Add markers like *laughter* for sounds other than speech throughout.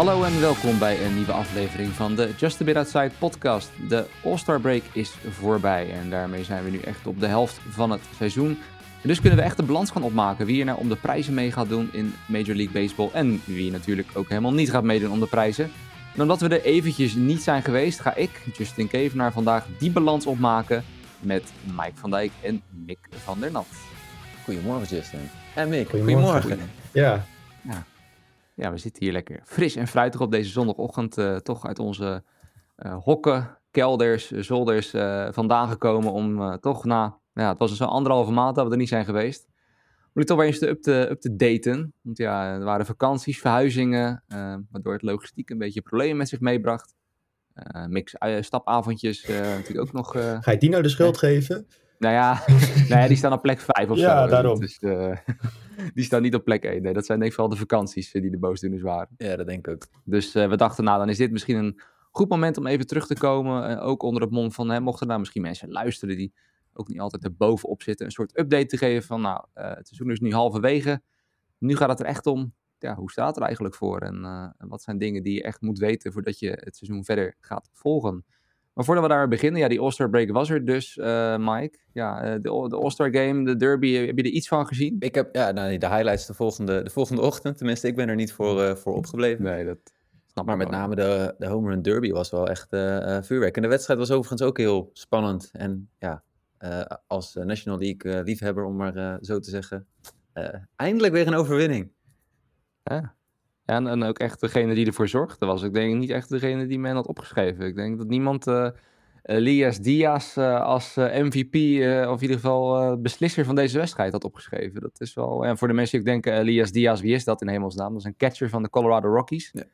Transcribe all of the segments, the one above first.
Hallo en welkom bij een nieuwe aflevering van de Just a Bit Outside podcast. De All-Star Break is voorbij en daarmee zijn we nu echt op de helft van het seizoen. En dus kunnen we echt de balans gaan opmaken wie er nou om de prijzen mee gaat doen in Major League Baseball en wie natuurlijk ook helemaal niet gaat meedoen om de prijzen. En omdat we er eventjes niet zijn geweest, ga ik, Justin Kevenaar, vandaag die balans opmaken met Mike van Dijk en Mick van der Nat. Goedemorgen Justin. En Mick, Goedemorgen. goedemorgen. Ja, Ja, we zitten hier lekker fris en fruitig op deze zondagochtend. eh, toch uit onze eh, hokken, kelders, eh, zolders vandaan gekomen om toch na... Ja, het was zo'n anderhalve maand dat we er niet zijn geweest. Om het toch weer eens te up, te up te daten. Want ja, er waren vakanties, verhuizingen, waardoor het logistiek een beetje problemen met zich meebracht. Mix stapavondjes natuurlijk ook nog... ga je die nou de schuld geven? Nou ja, *laughs* nou ja, die staan op plek 5 of Ja, zo. daarom. Dus, eh, *laughs* die staan niet op plek 1. Nee, dat zijn denk ik vooral de vakanties eh, die de boosdoeners waren. Ja, dat denk ik ook. Dus eh, we dachten, nou, dan is dit misschien een goed moment om even terug te komen. eh, ook onder het mom van, hè, mochten er nou misschien mensen luisteren die ook niet altijd er bovenop zitten. Een soort update te geven van, nou, eh, het seizoen is nu halverwege. Nu gaat het er echt om, ja, hoe staat het er eigenlijk voor? En eh, en wat zijn dingen die je echt moet weten voordat je het seizoen verder gaat volgen? Maar voordat we daar beginnen, ja, die All-Star break was er dus, eh, Mike. Ja, eh, de, de All-Star game, de derby, heb je er iets van gezien? Ik heb ja, nou, de highlights de volgende, de volgende ochtend. Tenminste, ik ben er niet voor, eh, voor opgebleven. Nee, dat snap Maar met name de, de home run derby was wel echt vuurwerk. En de wedstrijd was overigens ook heel spannend. En ja, als National League liefhebber, om maar zo te zeggen, eindelijk weer een overwinning. Ja. En, en ook echt degene die ervoor zorgde was. Ik denk niet echt degene die men had opgeschreven. Ik denk dat niemand eh Elias Diaz eh, als eh, MVP, eh, of in ieder geval eh, beslisser van deze wedstrijd had opgeschreven. Dat is wel, en voor de mensen die ook denken, Elias Diaz, wie is dat in hemelsnaam? Dat is een catcher van de Colorado Rockies. Ja.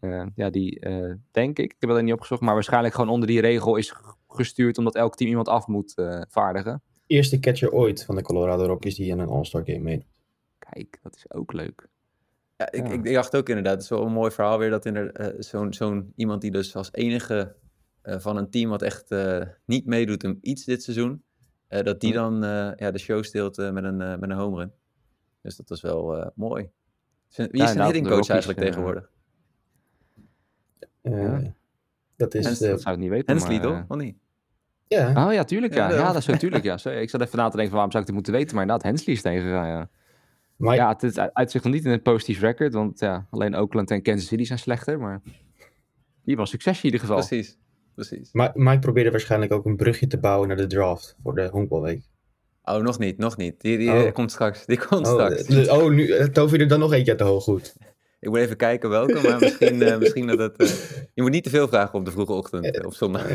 Eh, ja, die eh, denk ik, ik heb dat niet opgezocht, maar waarschijnlijk gewoon onder die regel is gestuurd omdat elk team iemand af moet eh, vaardigen. Eerste catcher ooit van de Colorado Rockies die in een All-Star game meedoet. Kijk, dat is ook leuk. Ja, ik, Ja. Ik, ik dacht ook inderdaad, het is wel een mooi verhaal weer dat inder- eh, zo'n zo'n iemand die dus als enige eh, van een team wat echt eh, niet meedoet om iets dit seizoen, eh, dat die dan eh, ja, de show steelt met, een, met een home run. Dus dat was wel eh, mooi. Wie is Ja, een hitting de coach eigenlijk tegenwoordig? Eh. Dat is... Hens- eh, Dat zou ik niet weten. Hensley, maar, toch? Of niet? ja, Oh ja, tuurlijk ja. Ja, Ja, dat- dat is natuurlijk ja. Sorry, ik zat even na te denken van waarom zou ik dit moeten weten, maar inderdaad, Hensley is tegengegaan, ja. Mike, Ja, het is uit- uitzicht nog niet in een positief record, want ja, alleen Oakland en Kansas City zijn slechter, maar die was succes in ieder geval. Precies, precies. Mi- Mike probeerde waarschijnlijk ook een brugje te bouwen naar de draft voor de honkbalweek. Oh, nog niet, nog niet. Die, die Oh. eh, komt straks. Die komt Oh, straks. eh, oh, nu eh, tover er dan nog eentje uit de hoog goed. *laughs* Ik moet even kijken welke, maar misschien, eh, misschien dat het... eh, je moet niet te veel vragen op de vroege ochtend, eh, op zondag.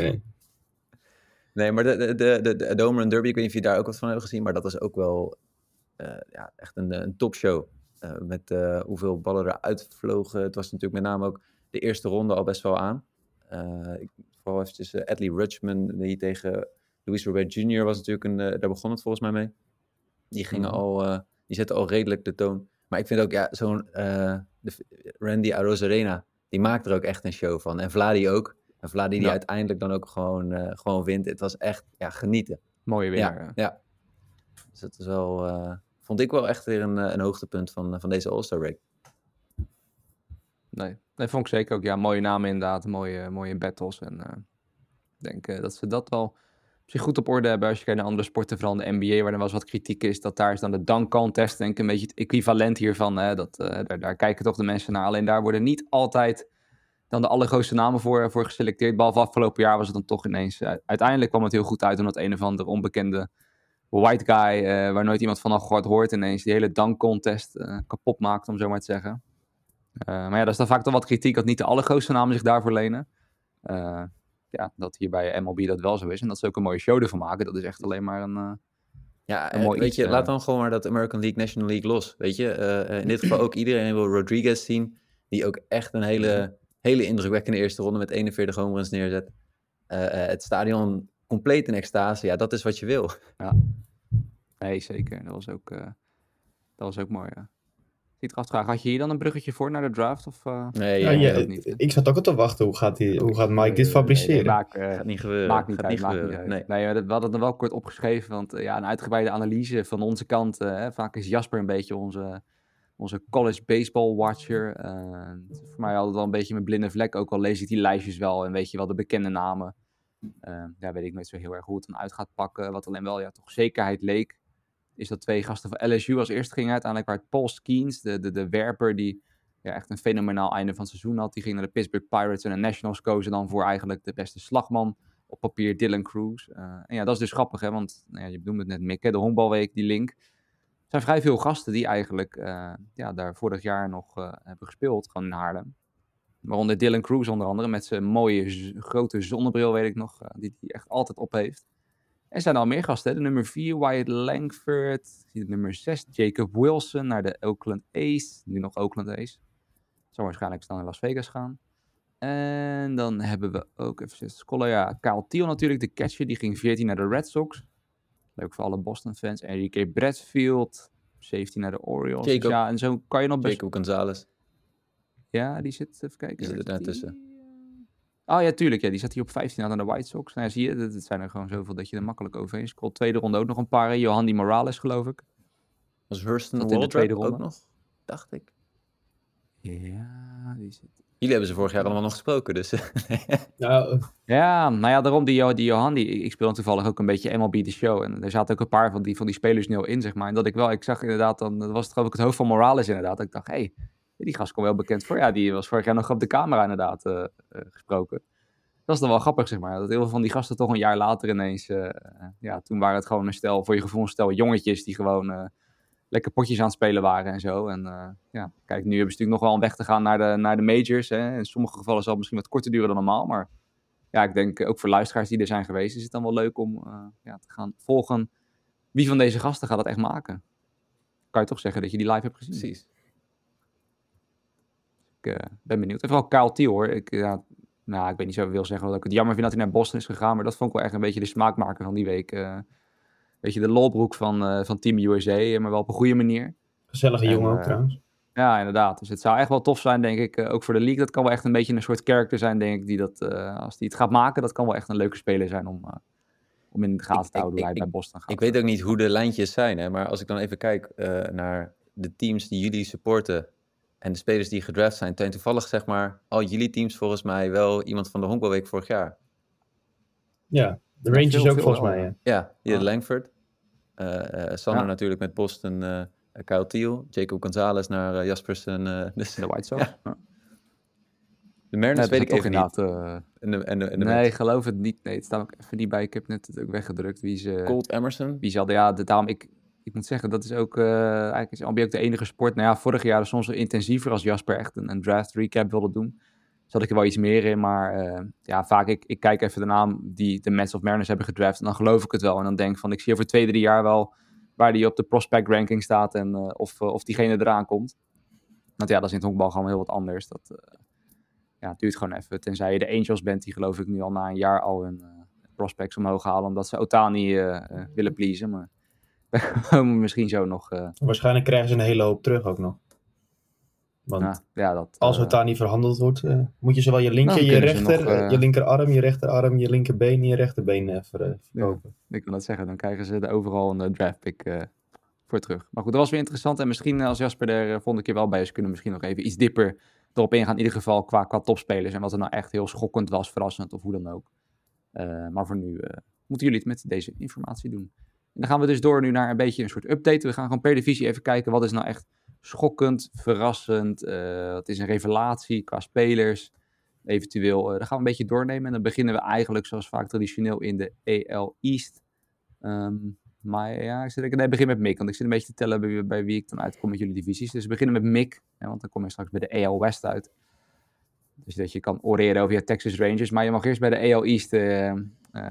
Nee, maar de, de, de, de, de Derby, ik weet niet of je daar ook wat van hebben gezien, maar dat was ook wel eh, ja, echt een, een topshow. Eh, met eh, hoeveel ballen eruit vlogen. Het was natuurlijk met name ook de eerste ronde al best wel aan. Eh, ik, vooral eventjes eh, Adley Rutschman, die tegen Luis Robert Jr. was natuurlijk een, eh, daar begon het volgens mij mee. Die gingen Mhm. al, eh, die zetten al redelijk de toon. Maar ik vind ook, ja, zo'n eh, Randy Arozarena, die maakt er ook echt een show van. En Vladi ook. En Vladi die Ja. uiteindelijk dan ook gewoon, eh, gewoon wint. Het was echt ja, genieten. Mooie winnaar. Ja, Ja. Dus het is wel, eh, vond ik wel echt weer een, eh, een hoogtepunt van, van deze All-Star Break. Nee, dat vond ik zeker ook. Ja, mooie namen inderdaad, mooie, mooie battles. En eh, ik denk eh, dat ze dat wel zich goed op orde hebben als je kijkt naar andere sporten, vooral de NBA, waar er wel eens wat kritiek is. Dat daar is dan de dunk contest, denk een beetje het equivalent hiervan. Hè, dat, eh, daar, daar kijken toch de mensen naar. Alleen daar worden niet altijd dan de allergrootste namen voor, voor geselecteerd. Behalve afgelopen jaar was het dan toch ineens. eh, uiteindelijk kwam het heel goed uit omdat een of andere onbekende white guy, eh, waar nooit iemand van had gehoord, hoort ineens die hele dunk contest eh, kapot maakt, om zo maar te zeggen. Eh, maar ja, dat is dan vaak toch wat kritiek dat niet de allergrootste namen zich daarvoor lenen. Ja, dat hier bij MLB dat wel zo is. En dat ze ook een mooie show ervan maken. Dat is echt alleen maar een... Ja, Een mooi weet iets, je, laat dan gewoon maar dat American League, National League los. Weet je, in dit geval ook iedereen wil Rodriguez zien, die ook echt een hele, hele indrukwekkende eerste ronde met 41 home runs neerzet. Het stadion compleet in extase, ja, dat is wat je wil. nee, zeker. Dat was ook, eh, dat was ook mooi, ja. Ik zit af te vragen, had je hier dan een bruggetje voor naar de draft? Of, eh, Nee, Ja, ja, ja, dat niet, ik zat ook al te wachten. Hoe gaat, die, hoe gaat Mike dit Nee, fabriceren? maak, eh, gaat niet gebeuren. Maakt niet gaat uit, niet maakt niet gebeuren. Nee. Nee, we hadden het wel kort opgeschreven, want eh, ja, een uitgebreide analyse van onze kant. hè, vaak is Jasper een beetje onze, Onze college baseball watcher. Uh, voor mij altijd wel een beetje mijn blinde vlek. Ook al lees ik die lijstjes wel en weet je wel de bekende namen. Uh, ja, weet ik nooit zo heel erg hoe het dan uit gaat pakken. Wat alleen wel ja, toch zekerheid leek. Is dat twee gasten van LSU als eerst gingen uiteindelijk. Waar Paul Skeens, de, de, de werper die ja, echt een fenomenaal einde van het seizoen had. Die ging naar de Pittsburgh Pirates en de Nationals kozen dan voor eigenlijk de beste slagman op papier Dylan Cruz. Uh, en ja, dat is dus grappig, hè, want nou ja, je noemde het net Mick, hè, de honkbalweek, die link. Er zijn vrij veel gasten die eigenlijk uh, ja, daar vorig jaar nog uh, hebben gespeeld, gewoon in Haarlem. Waaronder Dylan Cruz onder andere, met zijn mooie grote zonnebril, weet ik nog, die hij echt altijd op heeft. Er zijn al meer gasten, hè? de nummer 4, Wyatt Langford, de nummer 6, Jacob Wilson naar de Oakland A's, nu nog Oakland A's. Zou waarschijnlijk snel naar Las Vegas gaan. En dan hebben we ook even scrollen. Ja, Kyle Thiel natuurlijk, de catcher. Die ging 14 naar de Red Sox. Leuk voor alle Boston fans. Enrique Bradfield, 17 naar de Orioles. Jacob, ja, en zo kan je nog best... Jacob Gonzalez. Ja, die zit, even kijken. Die zit er daartussen. Oh ja, tuurlijk. Ja, die zat hier op 15 naar de White Sox. Nou ja, zie je, het zijn er gewoon zoveel dat je er makkelijk overheen scrolt. Tweede ronde ook nog een paar. Johanny Morales, geloof ik. Was Hurston in de tweede ronde ook nog? Dacht ik. Ja, die zit... Jullie hebben ze vorig jaar allemaal nog gesproken, dus... *laughs* nou, ja, nou ja, daarom die, die Johan, die, ik speel toevallig ook een beetje MLB The Show. En er zaten ook een paar van die, van die spelers nu al in, zeg maar. En dat ik wel, ik zag inderdaad, dan dat was het geloof ik het hoofd van Morales inderdaad. ik dacht, hé, hey, die gast komt wel bekend voor. Ja, die was vorig jaar nog op de camera inderdaad uh, uh, gesproken. Dat is dan wel grappig, zeg maar. Dat heel veel van die gasten toch een jaar later ineens... Uh, ja, toen waren het gewoon een stel, voor je gevoel een stel jongetjes die gewoon lekker potjes aan het spelen waren en zo. En ja, kijk, nu hebben ze natuurlijk nog wel een weg te gaan naar de, naar de majors. Hè. In sommige gevallen zal het misschien wat korter duren dan normaal. Maar ja, ik denk ook voor luisteraars die er zijn geweest, is het dan wel leuk om ja, te gaan volgen. Wie van deze gasten gaat dat echt maken? Kan je toch zeggen dat je die live hebt gezien? Precies. Ik uh, ben benieuwd. En vooral Kyle Thiel hoor. Ik, ja, nou, ik weet niet zo wil zeggen dat ik het jammer vind dat hij naar Boston is gegaan. Maar dat vond ik wel echt een beetje de smaakmaker van die week weet je, de lolbroek van, uh, van Team USA, maar wel op een goede manier. Gezellige jongen ook uh, trouwens. Ja, inderdaad. Dus het zou echt wel tof zijn, denk ik, uh, ook voor de league. Dat kan wel echt een beetje een soort character zijn, denk ik, die dat, als die het gaat maken, dat kan wel echt een leuke speler zijn om, om in de gaten te houden hoe hij bij Boston gaat. Ik weet ook niet hoe de lijntjes zijn, hè, maar als ik dan even kijk naar de teams die jullie supporten en de spelers die gedraft zijn, zijn toevallig zeg maar al jullie teams volgens mij wel iemand van de honkbalweek vorig jaar. Ja, de Rangers ook volgens mij. Ja, ja hier ah. Langford. Uh, uh, Sander ja. natuurlijk met Boston, uh, Kyle Thiel, Jacob Gonzalez naar Jaspersen. dus, *laughs* de White Sox. Ja. De Mariners nee, weet ik even niet. En de, en de, en de nee, met... geloof het niet. Nee, het staat ook even niet bij. Ik heb net het ook weggedrukt. Wie ze, Colt Emerson? Wie ze hadden, ja, de, daarom, ik, ik moet zeggen, dat is ook, eigenlijk is ook de enige sport. Nou ja, vorig jaar soms intensiever als Jasper echt een, draft recap wilde doen zat ik er wel iets meer in. Maar uh, ja, vaak ik, ik kijk even de naam die de Mets of Mariners hebben gedraft. En dan geloof ik het wel. En dan denk van, ik zie over twee, drie jaar wel waar die op de prospect ranking staat. En uh, of, uh, of diegene eraan komt. Want ja, dat is in het honkbal gewoon heel wat anders. Dat ja, duurt gewoon even. Tenzij je de Angels bent, die geloof ik nu al na een jaar al hun prospects omhoog halen. Omdat ze Otani willen pleasen. Maar *laughs* misschien zo nog... Waarschijnlijk krijgen ze een hele hoop terug ook nog. Want ja, ja, dat, als het daar niet verhandeld wordt, uh, moet je zowel je linker, nou, je rechter, nog, je linkerarm, je rechterarm, je linkerbeen en je rechterbeen ver, verkopen. Ja, ik wil dat zeggen, dan krijgen ze er overal een draft pick voor terug. Maar goed, dat was weer interessant. En misschien als Jasper er volgende keer wel bij is, kunnen we misschien nog even iets dieper erop ingaan. In ieder geval qua, qua topspelers en wat er nou echt heel schokkend was, verrassend of hoe dan ook. maar voor nu moeten jullie het met deze informatie doen. En dan gaan we dus door nu naar een beetje een soort update. We gaan gewoon per divisie even kijken wat is nou echt schokkend, verrassend. Uh, het is een revelatie qua spelers. Eventueel, uh, daar gaan we een beetje doornemen. En dan beginnen we eigenlijk zoals vaak traditioneel in de EL East. Um, maar ja, ik, zit, ik nee, begin met Mick, want ik zit een beetje te tellen bij, wie ik dan uitkom met jullie divisies. Dus we beginnen met Mick, hè, want dan kom je straks bij de EL West uit. Dus dat je kan oreren over je Texas Rangers. Maar je mag eerst bij de EL East uh,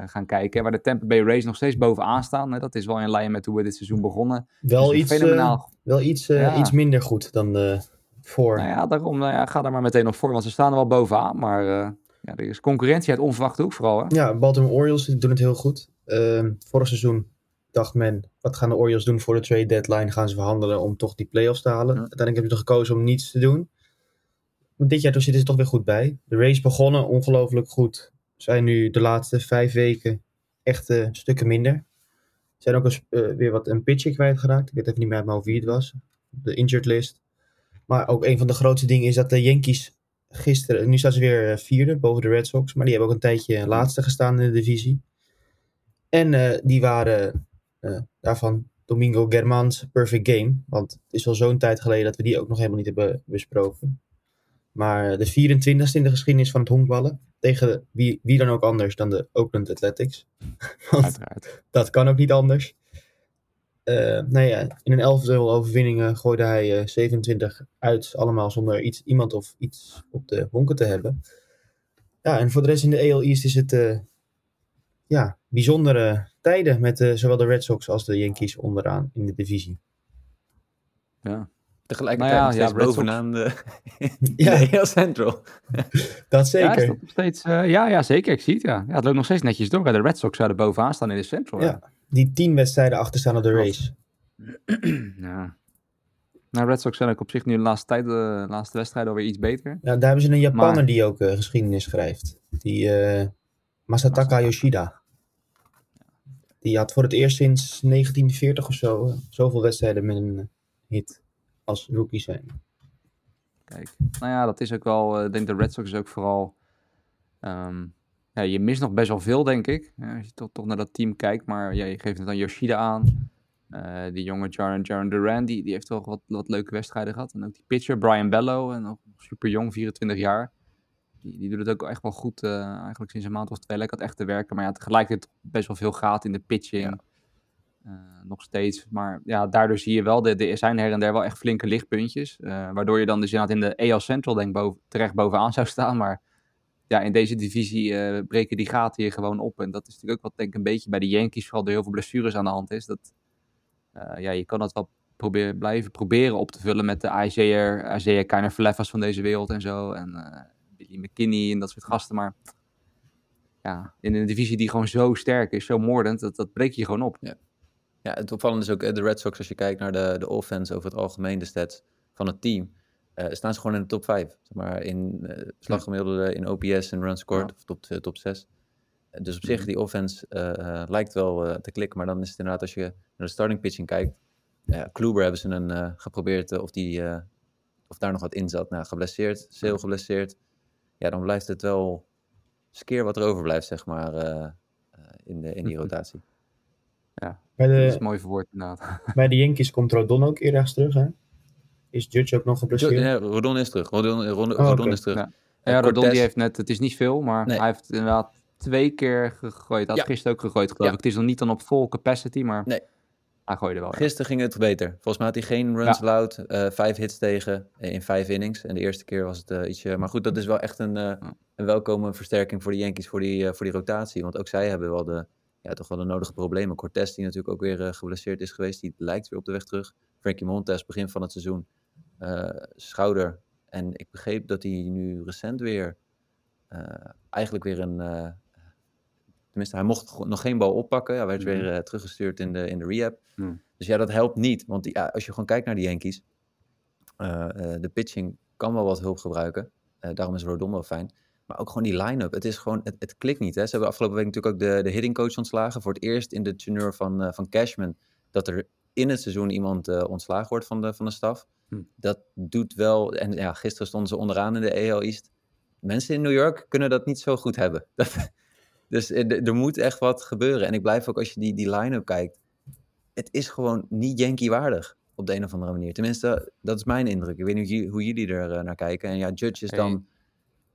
gaan kijken. Waar de Tampa Bay Rays nog steeds bovenaan staan. Hè. Dat is wel in lijn met hoe we dit seizoen begonnen. Wel dus iets, fenomenaal... uh, wel iets, ja. iets minder goed dan de voor. Nou ja, daarom nou ja, ga daar maar meteen op voor. Want ze staan er wel bovenaan. Maar ja, er is concurrentie uit onverwachte hoek vooral. Hè. Ja, Baltimore Orioles doen het heel goed. Ehm, vorig seizoen dacht men, wat gaan de Orioles doen voor de trade deadline? Gaan ze verhandelen om toch die playoffs te halen? Ja. Uiteindelijk hebben ze gekozen om niets te doen dit jaar zitten ze toch weer goed bij. De race begonnen ongelooflijk goed. Zijn nu de laatste vijf weken echt uh, stukken minder. Zijn ook uh, weer wat een pitcher kwijtgeraakt. Ik weet even niet meer hoofd wie het was. De injured list. Maar ook een van de grootste dingen is dat de Yankees gisteren, nu staan ze weer eh, vierde boven de Red Sox, maar die hebben ook een tijdje laatste gestaan in de divisie. En eh, die waren eh, daarvan Domingo Germans Perfect Game, want het is al zo'n tijd geleden dat we die ook nog helemaal niet hebben besproken. Maar de 24ste in de geschiedenis van het honkballen, tegen wie, wie dan ook anders dan de Oakland Athletics. *laughs* Uiteraard. dat kan ook niet anders. Eh nou ja, in een elftal overwinningen gooide hij eh, 27 uit, allemaal zonder iets, iemand of iets op de honken te hebben. Ja, en voor de rest in de AL East is het eh, ja, bijzondere tijden met eh, zowel de Red Sox als de Yankees onderaan in de divisie. Ja. Tegelijkertijd Nou nog ja, steeds ja, bovenaan de, *laughs* *laughs* Ja. de Central. *laughs* Dat Ja, zeker. dat nog steeds, eh, ja, ja, zeker. Ik zie het, ja. ja. Het loopt nog steeds netjes door. De Red Sox zouden bovenaan staan in de Central. Ja. Die tien wedstrijden achter staan op de race. *clears throat* ja. Nou, Red Sox zijn ook op zich nu de laatste tijd, de laatste wedstrijden alweer iets beter. Ja, daar hebben ze een Japanner Maar- die ook eh, geschiedenis schrijft. Die eh, Masataka. Yoshida. Die had voor het eerst sinds 1940 of zo eh, zoveel wedstrijden met een eh, hit als rookie zijn. Kijk, nou ja, dat is ook wel, eh, ik denk de Red Sox is ook vooral, ehm, ja, je mist nog best wel veel, denk ik. Ja, als je toch, toch naar dat team kijkt, maar ja, je geeft het aan Yoshida aan. Eh, die jonge Jaron, Jaron Duran, die, die heeft toch wat, wat leuke wedstrijden gehad. En ook die pitcher, Brian Bello, en nog super jong, 24 jaar. Die, die doet het ook echt wel goed, eh, eigenlijk sinds een maand of twee lekker echt te werken. Maar ja, tegelijkertijd best wel veel gaat in de pitching. Nog steeds. Maar ja, daardoor zie je wel, er zijn her en der wel echt flinke lichtpuntjes. eh, waardoor je dan dus inderdaad in de AL Central denk boven, terecht bovenaan zou staan. Maar ja, in deze divisie eh, breken die gaten hier gewoon op. En dat is natuurlijk ook wat denk een beetje bij de Yankees, vooral door heel veel blessures aan de hand is. Dat, eh, ja, je kan dat wel proberen, blijven proberen op te vullen met de Isaiah, Isaiah Kiner van deze wereld en zo. En eh, Billy McKinney en dat soort gasten. Maar ja, in een divisie die gewoon zo sterk is, zo moordend, dat, dat breek je gewoon op. Ja, het opvallende is ook de Red Sox, als je kijkt naar de, de offense over het algemeen, de stats van het team, eh, staan ze gewoon in de top 5. Zeg maar in eh slaggemiddelde, in OPS en runs scored, Ja. of top, eh, top 6. Eh, dus op zich, Mhm. die offense lijkt wel te klikken, maar dan is het inderdaad, als je naar de starting pitching kijkt, ja, Kluber hebben ze een geprobeerd of, die, of daar nog wat in zat. Nou, geblesseerd, Sale geblesseerd. Ja, dan blijft het wel skeer wat er overblijft, zeg maar, in, de, in die rotatie. Ja, Bij dat is mooi verwoord inderdaad. *laughs* bij de Yankees komt Rodon ook ergens terug, hè? Is Judge ook nog geblesseerd? ja, Rodon is terug. Rodon, Rodon, Oh, Rodon is terug. Ja. Eh, Ja, Rodon die heeft net, het is niet veel, maar Nee. hij heeft inderdaad twee keer gegooid. Hij had Ja. gisteren ook gegooid, geloof Ja. ik. Het is nog niet dan op full capacity, maar Nee. hij gooide wel. ja. Gisteren ging het beter. Volgens mij had hij geen runs Ja. allowed. eh, vijf hits tegen in vijf innings. En de eerste keer was het eh, ietsje... Maar goed, dat is wel echt een, eh, een welkome versterking voor de Yankees, voor die, eh, voor die rotatie. Want ook zij hebben wel de, ja, toch wel de nodige problemen. Cortez, die natuurlijk ook weer eh, geblesseerd is geweest, die lijkt weer op de weg terug. Frankie Montes, begin van het seizoen, eh, schouder. En ik begreep dat hij nu recent weer eh, eigenlijk weer een... tenminste, hij mocht nog geen bal oppakken. Hij werd weer eh, teruggestuurd in de, in de rehab. Hmm. Dus ja, dat helpt niet. Want die- ja, als je gewoon kijkt naar de Yankees, de pitching kan wel wat hulp gebruiken. Daarom is Rodon wel fijn. Maar ook gewoon die line-up. Het is gewoon, het, het klikt niet. Hè? Ze hebben afgelopen week natuurlijk ook de, de hitting coach ontslagen. Voor het eerst in de teneur van, eh, van Cashman. Dat er in het seizoen iemand eh, ontslagen wordt van de, van de staf. Hm. Dat doet wel. En ja, gisteren stonden ze onderaan in de AL East. Mensen in New York kunnen dat niet zo goed hebben. Dat, *laughs* dus eh, er moet echt wat gebeuren. En ik blijf ook als je die, die line-up kijkt. Het is gewoon niet Yankee waardig. Op de een of andere manier. Tenminste, dat is mijn indruk. Ik weet niet hoe jullie- er naar kijken. En ja, Judge is dan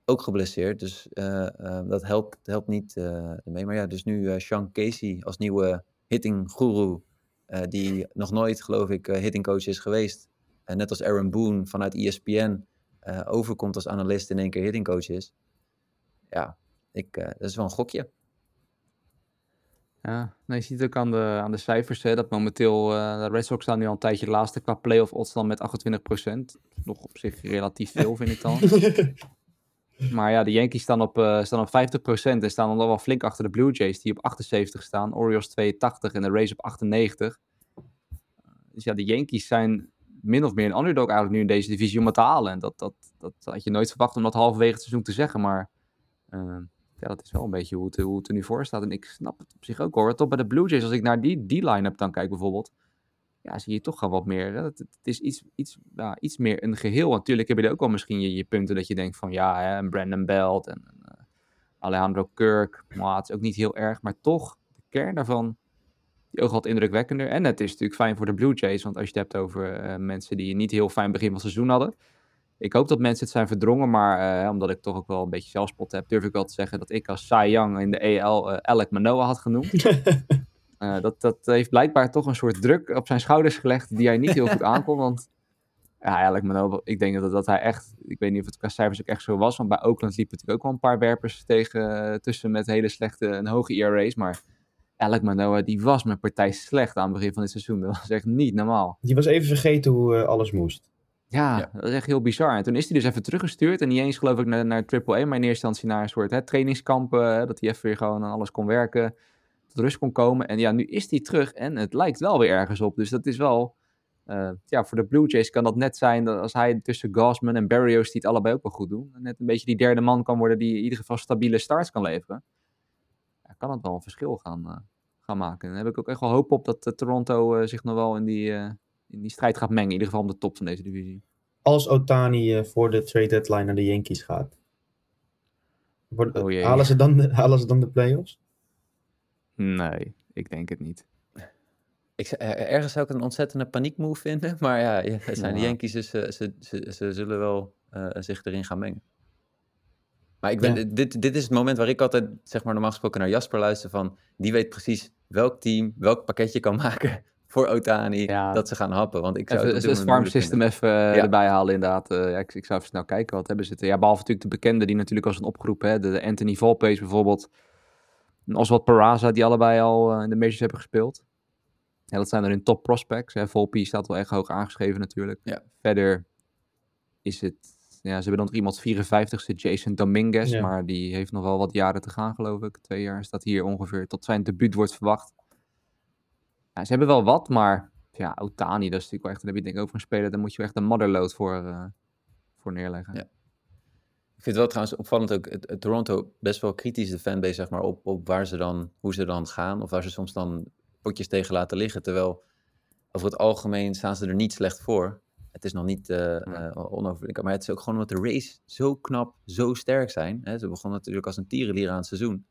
ook geblesseerd. Dus eh, eh, dat helpt, helpt niet eh mee. Maar ja, dus nu eh Sean Casey als nieuwe hitting guru. eh, die nog nooit, geloof ik, hitting coach is geweest. En net als Aaron Boone vanuit ESPN eh, overkomt als analist in één keer hitting coach is. Ja, ik, eh, dat is wel een gokje. Ja, nou, je ziet ook aan de, aan de cijfers hè, dat momenteel eh, de Red Sox staan nu al een tijdje laatste qua playoff odds dan met 28%. Nog op zich relatief veel, vind ik dan. *laughs* Maar ja, de Yankees staan op, eh, staan op 50% en staan dan wel flink achter de Blue Jays, die op 78 staan. Orioles 82 en de Rays op 98. Dus ja, de Yankees zijn min of meer een underdog eigenlijk nu in deze divisie om het te halen. En dat, dat, dat had je nooit verwacht om dat halverwege het seizoen te zeggen, maar... eh, ja, dat is wel een beetje hoe het, hoe het er nu voor staat. En ik snap het op zich ook hoor. Tot bij de Blue Jays, als ik naar die, die line-up dan kijk bijvoorbeeld. Ja, zie je toch gewoon wat meer. Hè? Het, is iets, iets, ja, iets meer een geheel. Natuurlijk heb je er ook wel misschien je, je punten dat je denkt van ja, hè, een Brandon Belt en uh, Alejandro Kirk. Maar het is ook niet heel erg, maar toch, de kern daarvan, die ook wat indrukwekkender. En het is natuurlijk fijn voor de Blue Jays, want als je het hebt over uh, mensen die niet heel fijn begin van het seizoen hadden. Ik hoop dat mensen het zijn verdrongen, maar uh, omdat ik toch ook wel een beetje zelfspot heb, durf ik wel te zeggen dat ik als Cy Young in de EL Alec Manoa had genoemd. *laughs* Uh, dat, dat heeft blijkbaar toch een soort druk op zijn schouders gelegd die hij niet heel goed *laughs* aankon. Want ja, eigenlijk, Manoa, ik denk dat, dat hij echt, ik weet niet of het qua cijfers ook echt zo was, want bij Oakland liep natuurlijk ook wel een paar werpers tegen, tussen met hele slechte en hoge ERA's. Maar Alec Manoa, die was mijn partij slecht aan het begin van dit seizoen. Dat was echt niet normaal. Die was even vergeten hoe uh, alles moest. Ja, ja, dat is echt heel bizar. En toen is hij dus even teruggestuurd. En niet eens geloof ik naar, naar AAA, maar in eerste instantie naar een soort hè, trainingskamp. Uh, dat hij even weer gewoon aan alles kon werken tot rust kon komen. En ja, nu is hij terug en het lijkt wel weer ergens op. Dus dat is wel, uh, ja, voor de Blue Jays kan dat net zijn dat als hij tussen Gosman en Barrios die het allebei ook wel goed doen, net een beetje die derde man kan worden die in ieder geval stabiele starts kan leveren. Ja, kan het wel een verschil gaan, uh, gaan maken. En daar heb ik ook echt wel hoop op dat uh, Toronto zich nog wel in die, in die strijd gaat mengen, in ieder geval om de top van deze divisie. Als Otani voor de trade deadline naar de Yankees gaat, oh halen, ze dan halen ze dan de playoffs? Nee, ik denk het niet. Ik, ergens zou ik een ontzettende paniekmove vinden. *laughs* Maar ja, het zijn ja. de Yankees, dus ze, ze, ze, ze zullen wel uh, zich erin gaan mengen. Maar ik ben, ja. dit, dit is het moment waar ik altijd, zeg maar, normaal gesproken naar Jasper luister van... Die weet precies welk team, welk pakketje kan *laughs* maken voor Otani, ja. dat ze gaan happen. Want ik zou even, het, het farm system even uh, erbij halen inderdaad. Uh, ja, ik, ik, zou even snel kijken, wat hebben ze te... Ja, behalve natuurlijk de bekende die natuurlijk al zijn opgeroepen. Hè, de, de Anthony Volpace bijvoorbeeld... En Oswald Peraza, die allebei al uh, in de majors hebben gespeeld. Ja, dat zijn er hun top prospects. Hè. Volpi staat wel echt hoog aangeschreven natuurlijk. Ja. Verder is het... Ja, ze hebben dan nog iemand 54ste, Jason Dominguez. Ja. Maar die heeft nog wel wat jaren te gaan, geloof ik. Twee jaar staat hier ongeveer tot zijn debuut wordt verwacht. Ja, ze hebben wel wat, maar... Ja, Otani, dat is natuurlijk wel echt... Dan heb je denk ik over een speler, daar moet je echt een motherload voor, uh, voor neerleggen. Ja. Ik vind het wel trouwens opvallend ook, het, het Toronto best wel kritisch de fanbase, zeg maar, op, op waar ze dan, hoe ze dan gaan. Of waar ze soms dan potjes tegen laten liggen. Terwijl over het algemeen staan ze er niet slecht voor. Het is nog niet uh, uh, onoverwinnelijk, maar het is ook gewoon omdat de race zo knap, zo sterk zijn. Hè? Ze begonnen natuurlijk als een tierenlier aan het seizoen.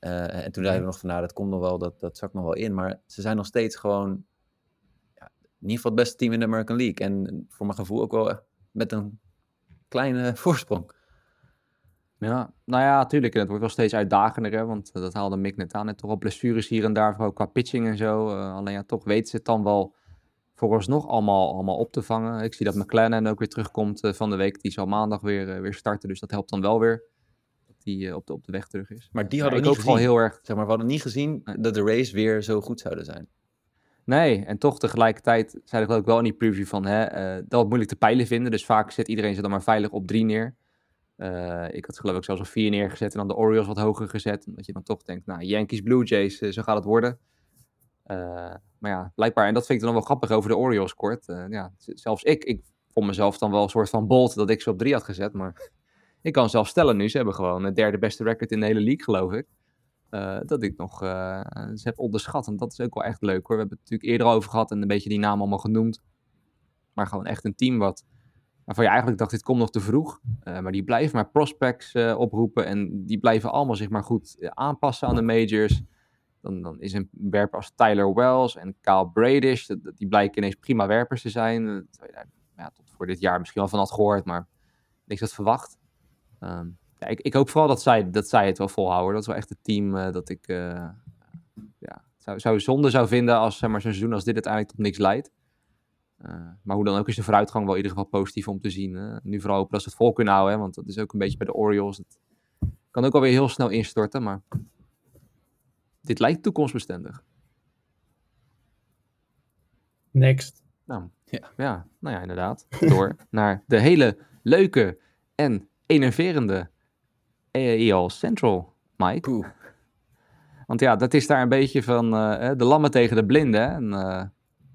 Uh, en toen zeiden we nog van, nou, dat komt nog wel, dat, dat zakt nog wel in. Maar ze zijn nog steeds gewoon, ja, in ieder geval het beste team in de American League. En voor mijn gevoel ook wel met een kleine *laughs* voorsprong. Ja, nou ja, natuurlijk. En het wordt wel steeds uitdagender, hè, want dat haalde Mick net aan. En toch al blessures hier en daar, vooral qua pitching en zo. Uh, alleen ja, toch weten ze het dan wel vooralsnog allemaal, allemaal op te vangen. Ik zie dat McLennan ook weer terugkomt uh, van de week. Die zal maandag weer, uh, weer starten, dus dat helpt dan wel weer. Dat die op, de, op de weg terug is. Maar die hadden ja, we niet gezien. Heel erg... zeg maar, we hadden niet gezien dat de race weer zo goed zouden zijn. Nee, en toch tegelijkertijd zei ik ook wel in die preview van, hè, dat het moeilijk te peilen vinden. Dus vaak zet iedereen ze dan maar veilig op drie neer. Uh, ik had geloof ik zelfs al vier neergezet en dan de Orioles wat hoger gezet. Omdat je dan toch denkt, nou, Yankees, Blue Jays, uh, zo gaat het worden. Uh, maar ja, blijkbaar, en dat vind ik dan wel grappig over de Orioles kort. ja, zelfs ik, ik vond mezelf dan wel een soort van bold dat ik ze op drie had gezet. Maar ik kan zelf stellen nu, ze hebben gewoon het derde beste record in de hele league, geloof ik. dat ik nog ze heb onderschat. En dat is ook wel echt leuk hoor. We hebben het natuurlijk eerder over gehad en een beetje die naam allemaal genoemd. Maar gewoon echt een team wat waarvan je eigenlijk dacht, dit komt nog te vroeg. Uh, maar die blijven maar prospects uh, oproepen en die blijven allemaal zich maar goed uh, aanpassen aan de majors. Dan, dan is een werper als Tyler Wells en Kyle Bradish, die blijken ineens prima werpers te zijn. ja, tot voor dit jaar misschien wel van had gehoord, maar niks had verwacht. Um, ja, ik, ik, hoop vooral dat zij, dat zij het wel volhouden. Dat is wel echt het team dat ik ja, zou, zou zonde zou vinden als zeg maar, zo'n seizoen als dit uiteindelijk tot niks leidt. Uh, maar hoe dan ook is de vooruitgang wel in ieder geval positief om te zien. Uh, nu vooral hopen dat ze het vol kunnen houden, hè, want dat is ook een beetje bij de Orioles. Het kan ook alweer heel snel instorten, maar dit lijkt toekomstbestendig. Next. Nou, ja, ja nou ja, inderdaad. Door *laughs* naar de hele leuke en enerverende EAL Central, Mike. Poeh. Want ja, dat is daar een beetje van uh, de lammen tegen de blinden. En nou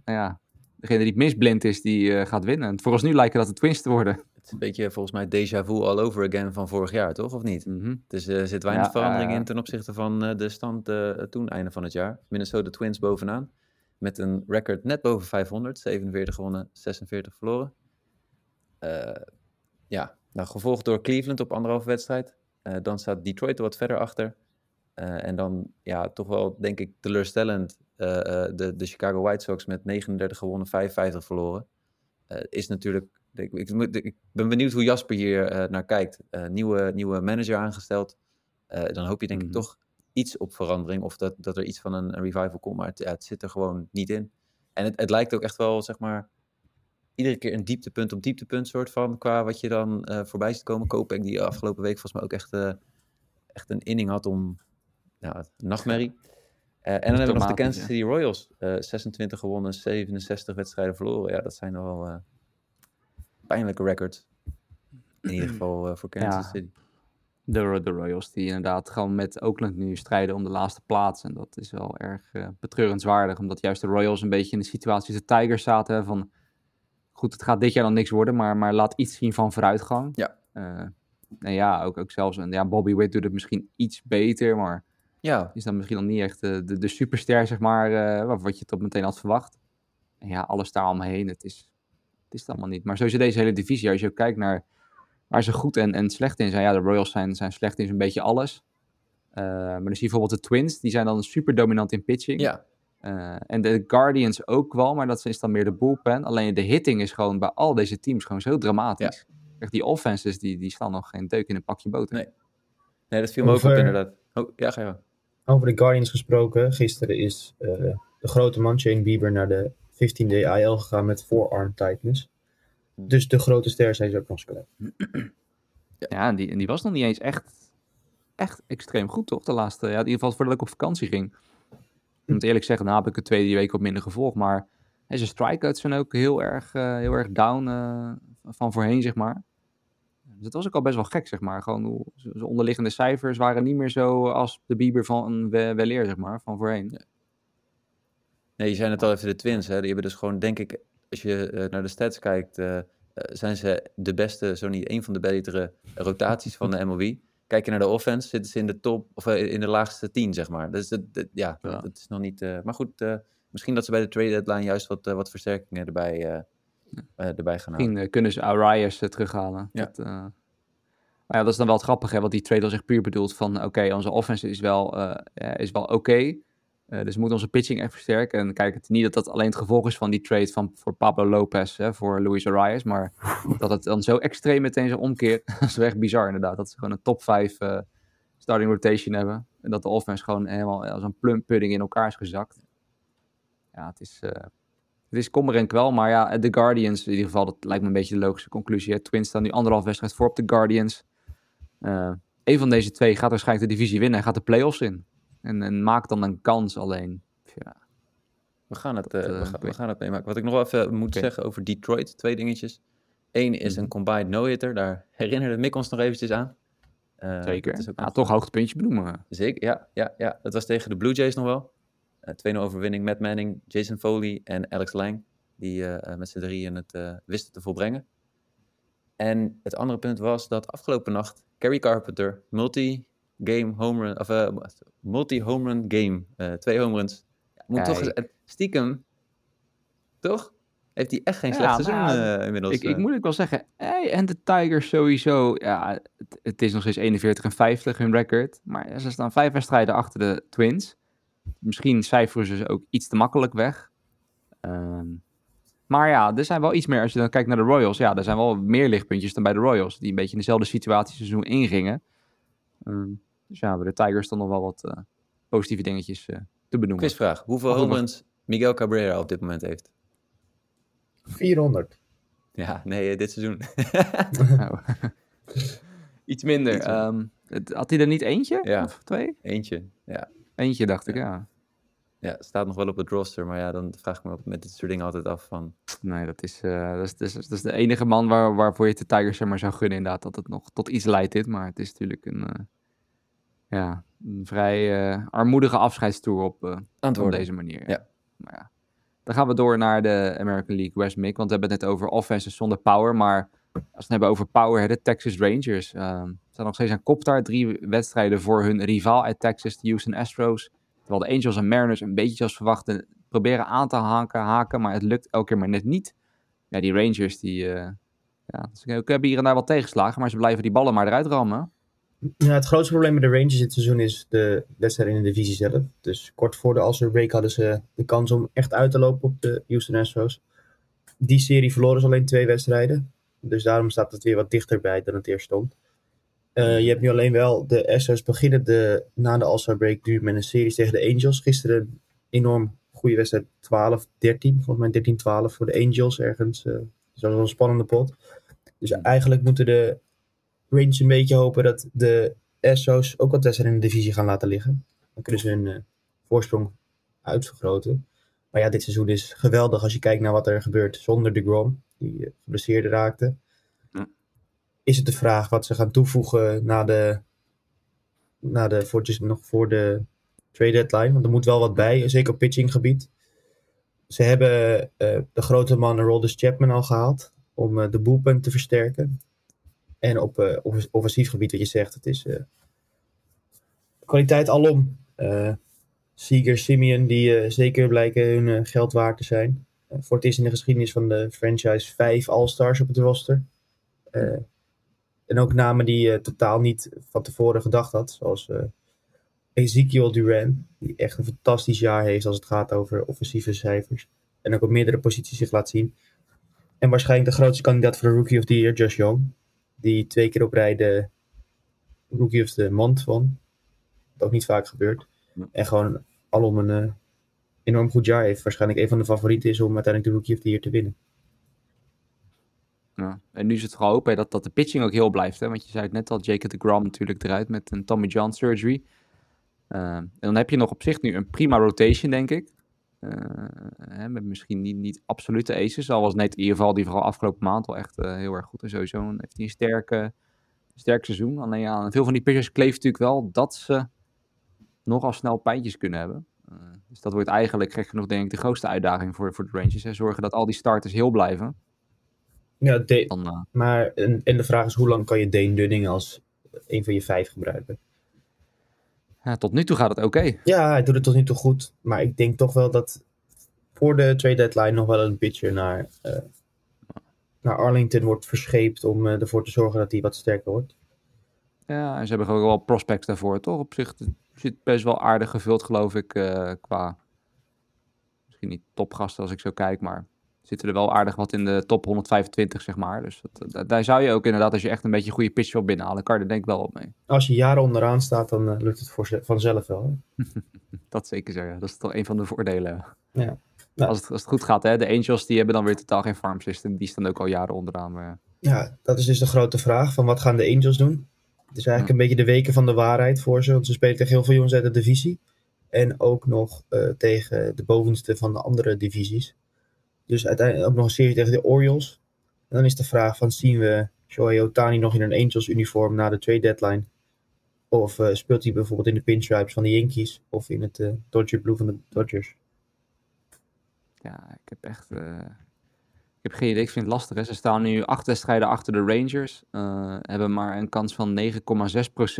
ja, degene die het misblind is, die uh, gaat winnen. En volgens nu lijken dat de Twins te worden. Het is een beetje volgens mij déjà vu all over again van vorig jaar, toch? Of niet? Mm -hmm. Dus er uh, zit weinig ja, verandering uh, in ten opzichte van de stand toen, einde van het jaar. Minnesota Twins bovenaan. met een record net boven 500. 47 gewonnen, 46 verloren. Eh, ja, nou, gevolgd door Cleveland op anderhalve wedstrijd. Eh, dan staat Detroit er wat verder achter. Eh, en dan ja, toch wel, denk ik, teleurstellend. Eh, eh, de, de Chicago White Sox met 39 gewonnen, 55 verloren. Eh, is natuurlijk. Ik, ik, ik ben benieuwd hoe Jasper hier naar kijkt. Nieuwe, nieuwe manager aangesteld. Dan hoop je denk Mhm. ik toch iets op verandering. Of dat, dat er iets van een, een revival komt. Maar het, ja, het zit er gewoon niet in. En het, het lijkt ook echt wel, zeg maar. Iedere keer een dieptepunt op dieptepunt soort van. Qua wat je dan voorbij ziet komen. Koopek die afgelopen week volgens mij ook echt, echt een inning had om. Ja, nachtmerrie. Eh, en dan hebben we nog de Kansas City Royals. Eh, 26 gewonnen, 67 wedstrijden verloren. Ja, dat zijn wel eh, pijnlijke records. In ieder geval eh, voor Kansas Ja. City. De, de Royals die inderdaad gewoon met Oakland nu strijden om de laatste plaats. En dat is wel erg eh, betreurenswaardig. Omdat juist de Royals een beetje in de situatie de Tigers zaten. hè, Van, goed, het gaat dit jaar dan niks worden, maar, maar laat iets zien van vooruitgang. Ja. Eh, en ja, ook, ook zelfs een, ja, Bobby Witt doet het misschien iets beter, maar Ja, is dan misschien nog niet echt de, de, de superster, zeg maar, eh, wat wat je toch meteen had verwacht. En ja, alles daar omheen, het is, het is het allemaal niet. Maar sowieso deze hele divisie, als je ook kijkt naar waar ze goed en, en slecht in zijn. Ja, de Royals zijn, zijn slecht in zo'n beetje alles. Eh, maar dan zie je bijvoorbeeld de Twins, die zijn dan super dominant in pitching. ja. Eh, en de Guardians ook wel, maar dat is dan meer de bullpen. Alleen de hitting is gewoon bij al deze teams gewoon zo dramatisch. Echt, die offenses, die, die slaan nog geen deuk in een pakje boter. Nee. Nee, dat viel me ook op inderdaad. Oh, ja, ga je gang. Over de Guardians gesproken, gisteren is eh, de grote man Shane Bieber naar de 15-day IL gegaan met forearm tightness. Dus de grote ster zijn ze ook nog spelen. Ja, en die, die was nog niet eens echt, echt extreem goed, toch? De laatste, ja, in ieder geval voordat ik op vakantie ging. Ik moet eerlijk zeggen, nou heb ik het tweede week wat minder gevolgd. Maar zijn strikeouts zijn ook heel erg, eh, heel erg down eh, van voorheen, zeg maar. Dus dat was ook al best wel gek, zeg maar. Gewoon hoe zijn onderliggende cijfers waren niet meer zo als de Bieber van We- Weleer, zeg maar, van voorheen. Nee, je zei net al even de Twins. Hè. Die hebben dus gewoon, denk ik, als je eh, naar de stats kijkt, eh, eh, zijn ze de beste, zo niet één van de betere rotaties van de *laughs* MLB. Kijk je naar de offense, zitten ze in de top, of in de laagste tien, zeg maar. Dus dat, dat- ja, Ja. dat is nog niet... maar goed, misschien dat ze bij de trade deadline juist wat, wat versterkingen erbij, erbij gaan halen. Misschien eh, kunnen ze Arias eh, terughalen. Ja. Dat, eh, maar ja, dat is dan wel het grappige, hè, want die trade was echt puur bedoeld van... Oké, onze offense is wel, eh, is wel oké. Eh, dus we moeten onze pitching echt versterken. En kijk, het niet dat dat alleen het gevolg is van die trade van, voor Pablo Lopez, hè, voor Luis Arias. Maar *laughs* dat het dan zo extreem meteen zo omkeert. *laughs* dat is wel echt bizar inderdaad. Dat ze gewoon een top 5 eh, starting rotation hebben. En dat de offense gewoon helemaal als een plump pudding in elkaar is gezakt. Ja, het is... eh, het is kommer en kwel, maar ja, de Guardians, in ieder geval, dat lijkt me een beetje de logische conclusie. Hè. Twins staan nu anderhalf wedstrijd voor op de Guardians. Eh een van deze twee gaat waarschijnlijk de divisie winnen en gaat de playoffs in. En, en maakt dan een kans alleen. Ja, We gaan het, Dat, eh, eh, we, gaan, ik we gaan het meemaken. Wat ik nog even moet zeggen over Detroit, twee dingetjes. Eén is Mhm. een combined no-hitter, daar herinnerde Mick ons nog eventjes aan. Eh, zeker. ook Ja, toch hoogtepuntje benoemen. Zeker, ja, ja, ja. Dat was tegen de Blue Jays nog wel. Eh 2-0 overwinning, Matt Manning, Jason Foley en Alex Lang. Die eh, eh, met z'n drieën het eh, wisten te volbrengen. En het andere punt was dat afgelopen nacht Kerry Carpenter multi-game home run, of eh, multi-home run game, eh, twee home runs. Ja, moet toch Kijk. eh, stiekem, toch? Heeft hij echt geen Ja, slecht seizoen nou, eh, inmiddels. Ik, ik eh. moet ook wel zeggen, hey, en de Tigers sowieso, ja, het, het is nog steeds 41 en 50 hun record. Maar ja, ze staan vijf wedstrijden achter de Twins. Misschien cijferen ze ook iets te makkelijk weg. Ehm, maar ja, er zijn wel iets meer, als je dan kijkt naar de Royals, ja, er zijn wel meer lichtpuntjes dan bij de Royals, die een beetje in dezelfde situatie seizoen ingingen. Ehm, dus ja, bij de Tigers dan nog wel wat eh, positieve dingetjes eh, te benoemen. Quizvraag. Hoeveel home runs Miguel Cabrera op dit moment heeft? 400. Ja, nee, eh, dit seizoen. Nou, *laughs* *laughs* iets minder. Iets minder. Ehm, het- had hij er niet eentje? Ja. Of twee? Eentje, ja. Eentje, dacht ik, ja. Ja, staat nog wel op het roster, maar ja, dan vraag ik me met dit soort dingen altijd af van... Nee, dat is, eh, dat is, dat is, dat is de enige man waar, waarvoor je de Tigers zeg maar zou gunnen, inderdaad. Dat het nog tot iets leidt, dit. Maar het is natuurlijk een, eh, ja, een vrij eh, armoedige afscheidstoer op, op deze manier. Ja. Maar ja. Dan gaan we door naar de American League West, Mick. Want we hebben het net over offenses zonder power. Maar als we het hebben over power, de Texas Rangers. ehm staan nog steeds aan kop daar. Drie wedstrijden voor hun rivaal uit Texas, de Houston Astros. Terwijl de Angels en Mariners een beetje zoals verwacht een proberen aan te haken, haken, maar het lukt elke keer maar net niet. Ja, die Rangers, die, uh, ja, ze hebben hier en daar wat tegenslagen, maar ze blijven die ballen maar eruit rammen. Ja, het grootste probleem met de Rangers dit seizoen is de wedstrijd in de divisie zelf. Dus kort voor de All-Star break hadden ze de kans om echt uit te lopen op de Houston Astros. Die serie verloren ze alleen twee wedstrijden. Dus daarom staat het weer wat dichterbij dan het eerst stond. Uh, je hebt nu alleen wel de Astros beginnen de, na de All-Star break nu met een serie tegen de Angels. Gisteren een enorm goede wedstrijd 12-13. Volgens mij 13-12 voor de Angels ergens. Uh, dus dat was een spannende pot. Dus eigenlijk moeten de Rangers een beetje hopen dat de Astros ook wat wedstrijden in de divisie gaan laten liggen. Dan kunnen ze hun uh, voorsprong uitvergroten. Maar ja, dit seizoen is geweldig als je kijkt naar wat er gebeurt zonder de Grom, die uh, geblesseerd raakte. Is het de vraag wat ze gaan toevoegen na de, na de, voor, dus nog voor de trade deadline? Want er moet wel wat bij, zeker op pitchinggebied. Ze hebben uh, de grote man Roldis Chapman al gehaald om uh, de boelpunt te versterken. En op uh, offensief gebied, wat je zegt, het is kwaliteit alom. Seager, Simeon, die zeker blijken hun geld waard te zijn. voor het eerst in de geschiedenis van de franchise vijf All-Stars op het roster. en ook namen die je totaal niet van tevoren gedacht had, zoals Ezekiel Duran, die echt een fantastisch jaar heeft als het gaat over offensieve cijfers. En ook op meerdere posities zich laat zien. En waarschijnlijk de grootste kandidaat voor de Rookie of the Year, Josh Young. Die twee keer op rij de Rookie of the Month won. Wat ook niet vaak gebeurt. En gewoon alom een uh, enorm goed jaar heeft. Waarschijnlijk een van de favorieten is om uiteindelijk de Rookie of the Year te winnen. En nu is het vooral hopen dat, dat de pitching ook heel blijft. Hè? Want je zei het net al, Jacob de Grom natuurlijk eruit met een Tommy John surgery. Uh, en dan heb je nog op zich nu een prima rotation, denk ik. Uh, hè, met misschien niet, niet absolute aces. Al was net in ieder geval die vooral afgelopen maand al echt heel erg goed. En sowieso heeft hij een sterke, sterk seizoen. Alleen ja, veel van die pitchers kleeft natuurlijk wel dat ze nogal snel pijntjes kunnen hebben. Uh, dus dat wordt eigenlijk, gek genoeg, denk ik, de grootste uitdaging voor, voor de Rangers. Hè. Zorgen dat al die starters heel blijven. Ja, Dan, maar en, en de vraag is, hoe lang kan je Dane Dunning als een van je vijf gebruiken? Ja, tot nu toe gaat het oké. Ja, hij doet het tot nu toe goed. Maar ik denk toch wel dat voor de trade deadline nog wel een pitcher naar, uh, naar Arlington wordt verscheept om ervoor te zorgen dat hij wat sterker wordt. Ja, en ze hebben gewoon wel prospects daarvoor, toch? Op zich zit best wel aardig gevuld, geloof ik, uh, qua... Misschien niet topgasten als ik zo kijk, maar zitten er wel aardig wat in de top 125, zeg maar. Dus dat, daar zou je ook inderdaad, als je echt een beetje goede pitch wil binnenhalen, kan je er denk ik wel op mee. Als je jaren onderaan staat, dan uh, lukt het voor vanzelf wel. *laughs* dat zeker zo, ja. Dat is toch een van de voordelen. Ja. Nou. Als, het, als het goed gaat, hè. De Angels die hebben dan weer totaal geen farm system. Die staan ook al jaren onderaan. Maar... Ja, dat is dus de grote vraag van wat gaan de Angels doen? Het is eigenlijk een beetje de weken van de waarheid voor ze. Want ze spelen tegen heel veel jongens uit de divisie. En ook nog uh, tegen de bovenste van de andere divisies. Dus uiteindelijk ook nog een serie tegen de Orioles. En dan is de vraag van zien we Shohei Otani nog in een Angels uniform na de trade deadline? Of uh, speelt hij bijvoorbeeld in de pinstripes van de Yankees of in het uh, Dodger Blue van de Dodgers? Ja, ik heb echt... Uh, ik heb geen idee, ik vind het lastig. Hè. Ze staan nu acht wedstrijden achter de Rangers. hebben maar een kans van 9,6%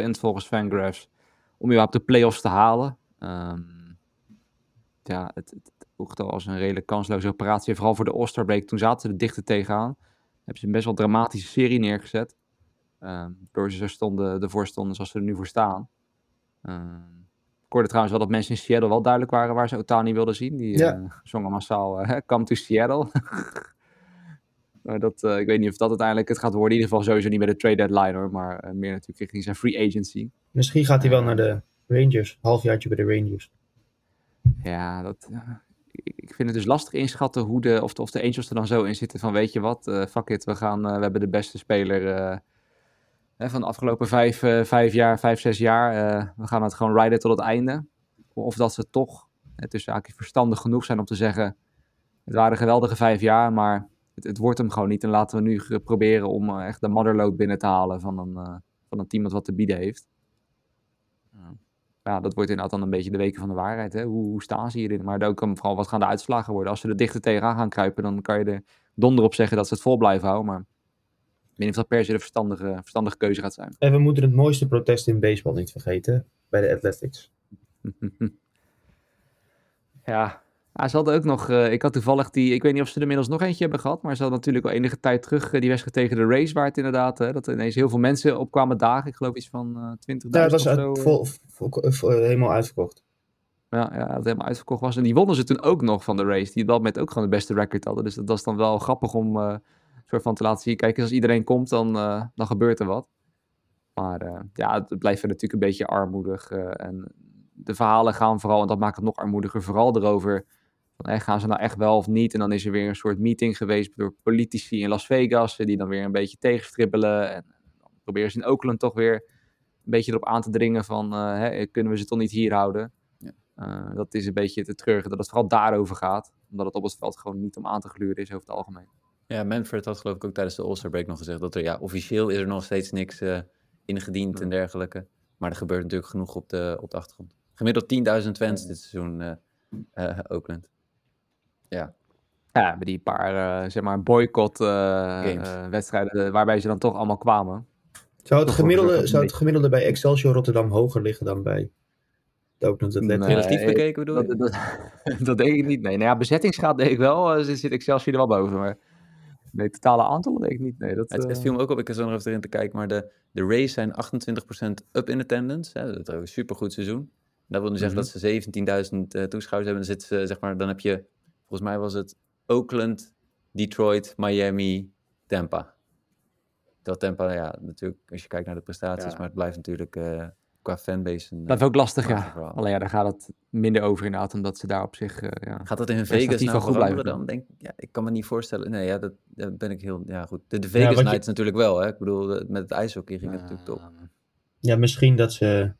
volgens Fangraphs om überhaupt de playoffs te halen. Um, ja, het, het, al als een redelijk kansloze operatie. vooral voor de Oosterbreak, toen zaten ze er dichter tegenaan. Hebben ze een best wel dramatische serie neergezet. Uh, door ze stonden, ervoor stonden zoals ze er nu voor staan. Uh, ik hoorde trouwens wel dat mensen in Seattle wel duidelijk waren waar ze Otani wilden zien. Die ja. uh, zongen massaal uh, *laughs* Come to Seattle. *laughs* maar dat, ik weet niet of dat uiteindelijk het gaat worden. In ieder geval sowieso niet bij de trade deadline hoor. Maar meer natuurlijk richting zijn free agency. Misschien gaat hij wel naar de Rangers. Halfjaartje bij de Rangers. Ja, dat, ik vind het dus lastig inschatten hoe de, of, de, of de Angels er dan zo in zitten van weet je wat, uh, fuck it, we, gaan, uh, we hebben de beste speler uh, van de afgelopen vijf, vijf jaar, vijf, zes jaar. we gaan het gewoon rijden tot het einde. Of dat ze toch, het is eigenlijk verstandig genoeg zijn om te zeggen, het waren geweldige vijf jaar, maar het, het, wordt hem gewoon niet. En laten we nu proberen om echt de motherload binnen te halen van een, van een team dat wat te bieden heeft ja, dat wordt inderdaad dan een beetje de weken van de waarheid. Hè? Hoe, hoe staan ze hierin? Maar ook vooral wat gaan de uitslagen worden. Als ze er dichter tegenaan gaan kruipen, dan kan je er donder op zeggen dat ze het vol blijven houden. Maar ik weet niet of dat per se de verstandige, verstandige keuze gaat zijn. En we moeten het mooiste protest in baseball niet vergeten, bij de Athletics. *laughs* ja, Ah, ze hadden ook nog, uh, ik had toevallig die, ik weet niet of ze er inmiddels nog eentje hebben gehad, maar ze hadden natuurlijk al enige tijd terug uh, die wedstrijd tegen de race, waar het inderdaad, uh, dat er ineens heel veel mensen op kwamen dagen. Ik geloof iets van 20.000 Ja, dat was uit, zo. vol, vol- vol- helemaal uitverkocht. Ja, ja, dat helemaal uitverkocht was. En die wonnen ze toen ook nog van de race, die op dat moment ook gewoon de beste record hadden. Dus dat was dan wel grappig om eh, soort van te laten zien. Kijk, als iedereen komt, dan, eh, dan gebeurt er wat. Maar eh, ja, het blijft natuurlijk een beetje armoedig. eh, en de verhalen gaan vooral, en dat maakt het nog armoediger, vooral erover. Van, eh, gaan ze nou echt wel of niet? En dan is er weer een soort meeting geweest door politici in Las Vegas, eh, die dan weer een beetje tegenstribbelen. En dan proberen ze in Oakland toch weer een beetje erop aan te dringen van, eh, hè, kunnen we ze toch niet hier houden? Ja. Dat is een beetje te treurige dat het vooral daarover gaat. Omdat het op het veld gewoon niet om aan te gluren is over het algemeen. Ja, Manfred had geloof ik ook tijdens de All-Star Break nog gezegd dat er ja, officieel is er nog steeds niks ingediend en dergelijke. Maar er gebeurt natuurlijk genoeg op de, op de achtergrond. Gemiddeld 10.000 fans dit seizoen Oakland. Ja, Ja, met die paar, eh, zeg maar, boycott eh, Games. eh, wedstrijden waarbij ze dan toch allemaal kwamen. Zou het, gemiddelde, zou het gemiddelde bij Excelsior Rotterdam hoger liggen dan bij Oakland Athletics? Nee. relatief bekeken bedoel je? Dat, dat, *laughs* dat denk ik niet. Nee, nou ja, bezettingsgraad denk ik wel. eh, zit Excelsior er wel boven. Maar nee, totale aantallen denk ik niet. Nee, dat, Het, het eh, viel me ook op, ik zo nog even erin te kijken, maar de, de Rays zijn 28% up in attendance. Hè, dat is een supergoed seizoen. Dat wil nu zeggen Mhm. dat ze 17.000 eh, toeschouwers hebben. Dan, ze, zeg maar, dan heb je, volgens mij was het Oakland, Detroit, Miami, Tampa. Dat Tampa, ja, natuurlijk, als je kijkt naar de prestaties, Ja. maar het blijft natuurlijk eh, qua fanbase een... blijft ook lastig, ja. verhaal. Alleen ja, daar gaat het minder over inderdaad, omdat ze daar op zich, eh, ja. Gaat dat in Vegas nou goed blijven dan? Denk, ja, ik kan me niet voorstellen. Nee, ja, dat, ben ik heel... Ja, goed. De, de Vegas je- Nights natuurlijk wel, hè. Ik bedoel, met het ijshockey ging het natuurlijk top. Ja, misschien dat ze,